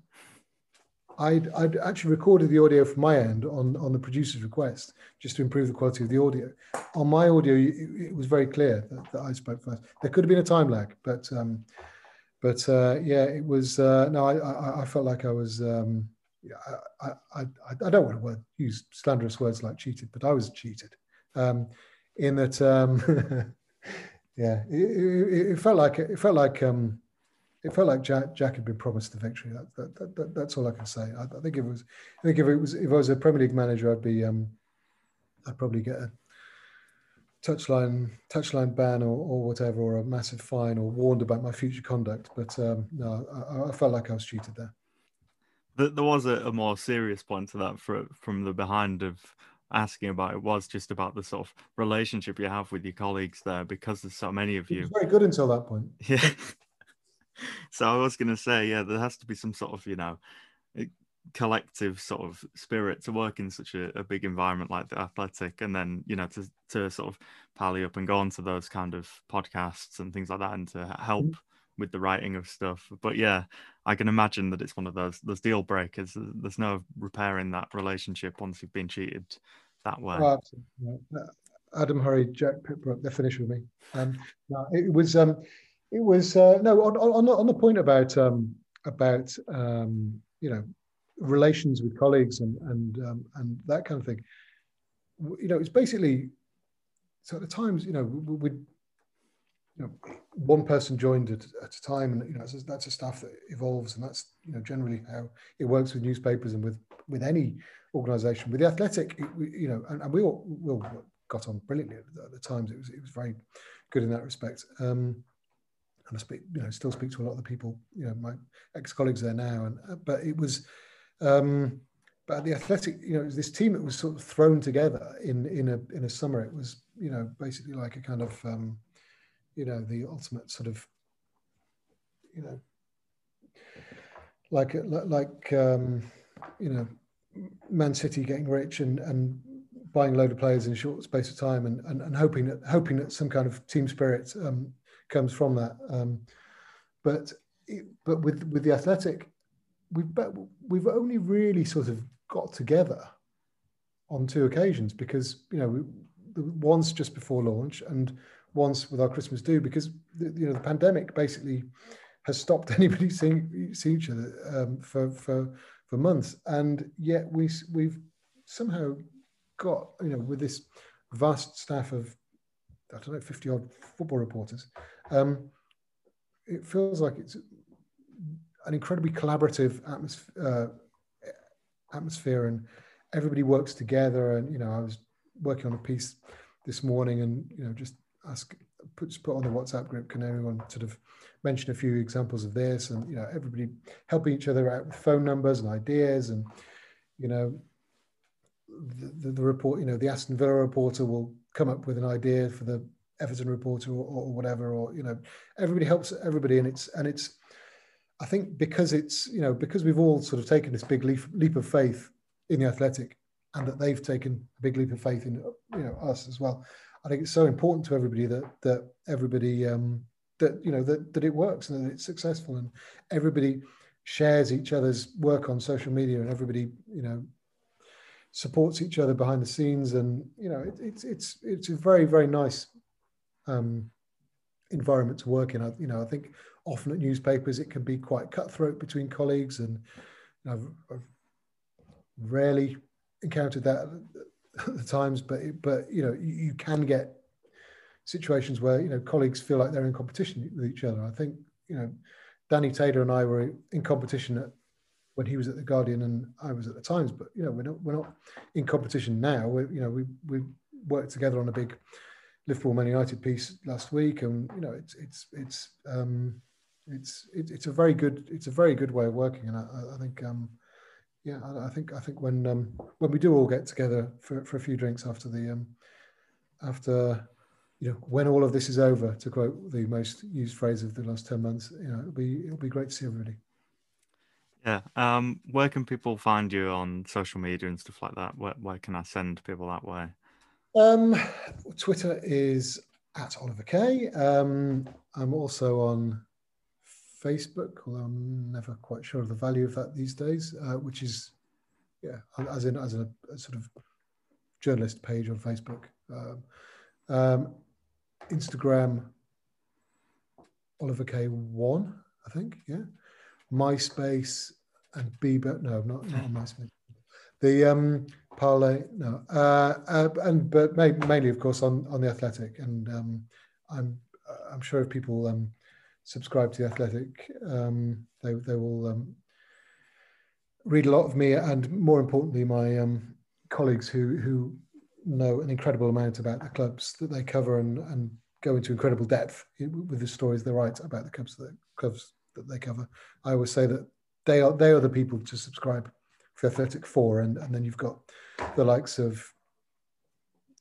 I'd, I'd actually recorded the audio from my end on, on the producer's request just to improve the quality of the audio. On my audio, it, it was very clear that, that, I spoke first. There could have been a time lag, but um, but uh, yeah, it was. Uh, no, I, I, I felt like I was um, I, I, I, don't want to word, use slanderous words like cheated, but I was cheated um, in that, um, yeah, it, it, it, felt like it felt like um, it felt like Jack, Jack had been promised the victory. That, that, that, that's all I can say. I, I, think if it was, I think if it was, if I was a Premier League manager, I'd be, um, I'd probably get a touchline touchline ban or, or whatever, or a massive fine, or warned about my future conduct. But um, no, I, I felt like I was cheated there there was a, a, more serious point to that for, from the behind of asking about it was just about the sort of relationship you have with your colleagues there because there's so many of you. very good until that point. Yeah. so I was going to say, yeah, there has to be some sort of, you know, collective sort of spirit to work in such a, a, big environment like the athletic and then you know to to sort of pally up and go on to those kind of podcasts and things like that and to help mm-hmm. with the writing of stuff. But yeah i can imagine that it's one of those those deal breakers. There's no repairing that relationship once you've been cheated that way. Oh, adam Hurrey jack Pitt-Brooke, they're finished with me. Um no, it was um it was uh, no on, on, on the point about um about um you know relations with colleagues and and um, and that kind of thing. You know, it's basically so at the times, you know, we you know, one person joined at, at a time, and you know, that's a, that's a staff that evolves, and that's you know generally how it works with newspapers and with with any organisation. With the athletic, it, we, you know, and, and, we all we all got on brilliantly at the, at the, times. It was it was very good in that respect. Um, and I speak, you know, still speak to a lot of the people, you know, my ex colleagues there now, and uh, but it was um, but the athletic, you know, it was this team that was sort of thrown together in in a in a summer. It was, you know, basically like a kind of, um, you know, the ultimate sort of, you know, like like um, you know, Man City getting rich and and buying a load of players in a short space of time and and, and hoping that hoping that some kind of team spirit um, comes from that. Um, but but with with the athletic, we've we've only really sort of got together on two occasions because you know we, once just before launch and once with our Christmas do because the, you know the pandemic basically has stopped anybody seeing, seeing each other um, for for for months and yet we we've somehow got you know with this vast staff of I don't know 50 odd football reporters um, it feels like it's an incredibly collaborative atmosphere, uh, atmosphere, and everybody works together. And you know, I was working on a piece this morning, and you know, just ask put put on the WhatsApp group. Can anyone sort of mention a few examples of this? And you know, everybody helping each other out with phone numbers and ideas, and you know, the, the, the report. You know, the Aston Villa reporter will come up with an idea for the Everton reporter or, or, whatever, or you know, everybody helps everybody, and it's and it's I think because it's you know because we've all sort of taken this big leap, leap of faith in the athletic, and that they've taken a big leap of faith in you know us as well. I think it's so important to everybody that that everybody um, that you know that that it works and that it's successful, and everybody shares each other's work on social media, and everybody you know supports each other behind the scenes, and you know it, it's it's it's a very very nice um, environment to work in. I, you know, I think often at newspapers it can be quite cutthroat between colleagues and you know, I've, I've, rarely encountered that at the times but but you know you, you, can get situations where you know colleagues feel like they're in competition with each other i think you know danny taylor and i were in competition at, when he was at the guardian and i was at the times but you know we're not we're not in competition now we you know we we worked together on a big liverpool man united piece last week and you know it's it's it's um it's it, it's a very good it's a very good way of working, and I, I think um, yeah, I, I, think I think when um, when we do all get together for, for a few drinks after the um, after you know when all of this is over, to quote the most used phrase of the last ten months, you know, it'll be it'll be great to see everybody. Yeah. Um, where can people find you on social media and stuff like that? Where, where can I send people that way? Um, Twitter is at Oliver Kay. Um, I'm also on Facebook, although I'm never quite sure of the value of that these days, uh, which is, yeah, as in as a, a, sort of journalist page on Facebook. Um, um, Instagram, Oliver K one, I think, yeah. MySpace and Bebo, no, not not on MySpace. The um, Parler, no, uh, uh, and but mainly, of course, on on the Athletic, and um, I'm I'm sure if people um, subscribe to the Athletic, um, they they will um, read a lot of me, and more importantly, my um, colleagues who who know an incredible amount about the clubs that they cover and and go into incredible depth with the stories they write about the clubs that clubs that they cover. I always say that they are they are the people to subscribe Athletic Four, and and then you've got the likes of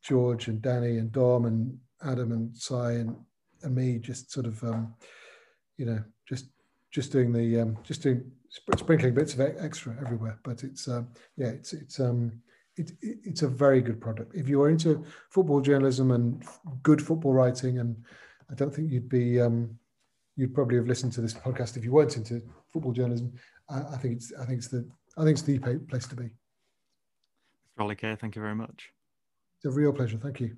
George and Danny and Dom and Adam and Si and and me just sort of um, you know, just just doing the um, just doing sprinkling bits of extra everywhere. But it's um, yeah, it's it's um, it, it, it's a very good product. If you are into football journalism and good football writing, and I don't think you'd be um, you'd probably have listened to this podcast if you weren't into football journalism. I, I think it's I think it's the I think it's the place to be. Mr. Ollie thank you very much. It's a real pleasure. Thank you.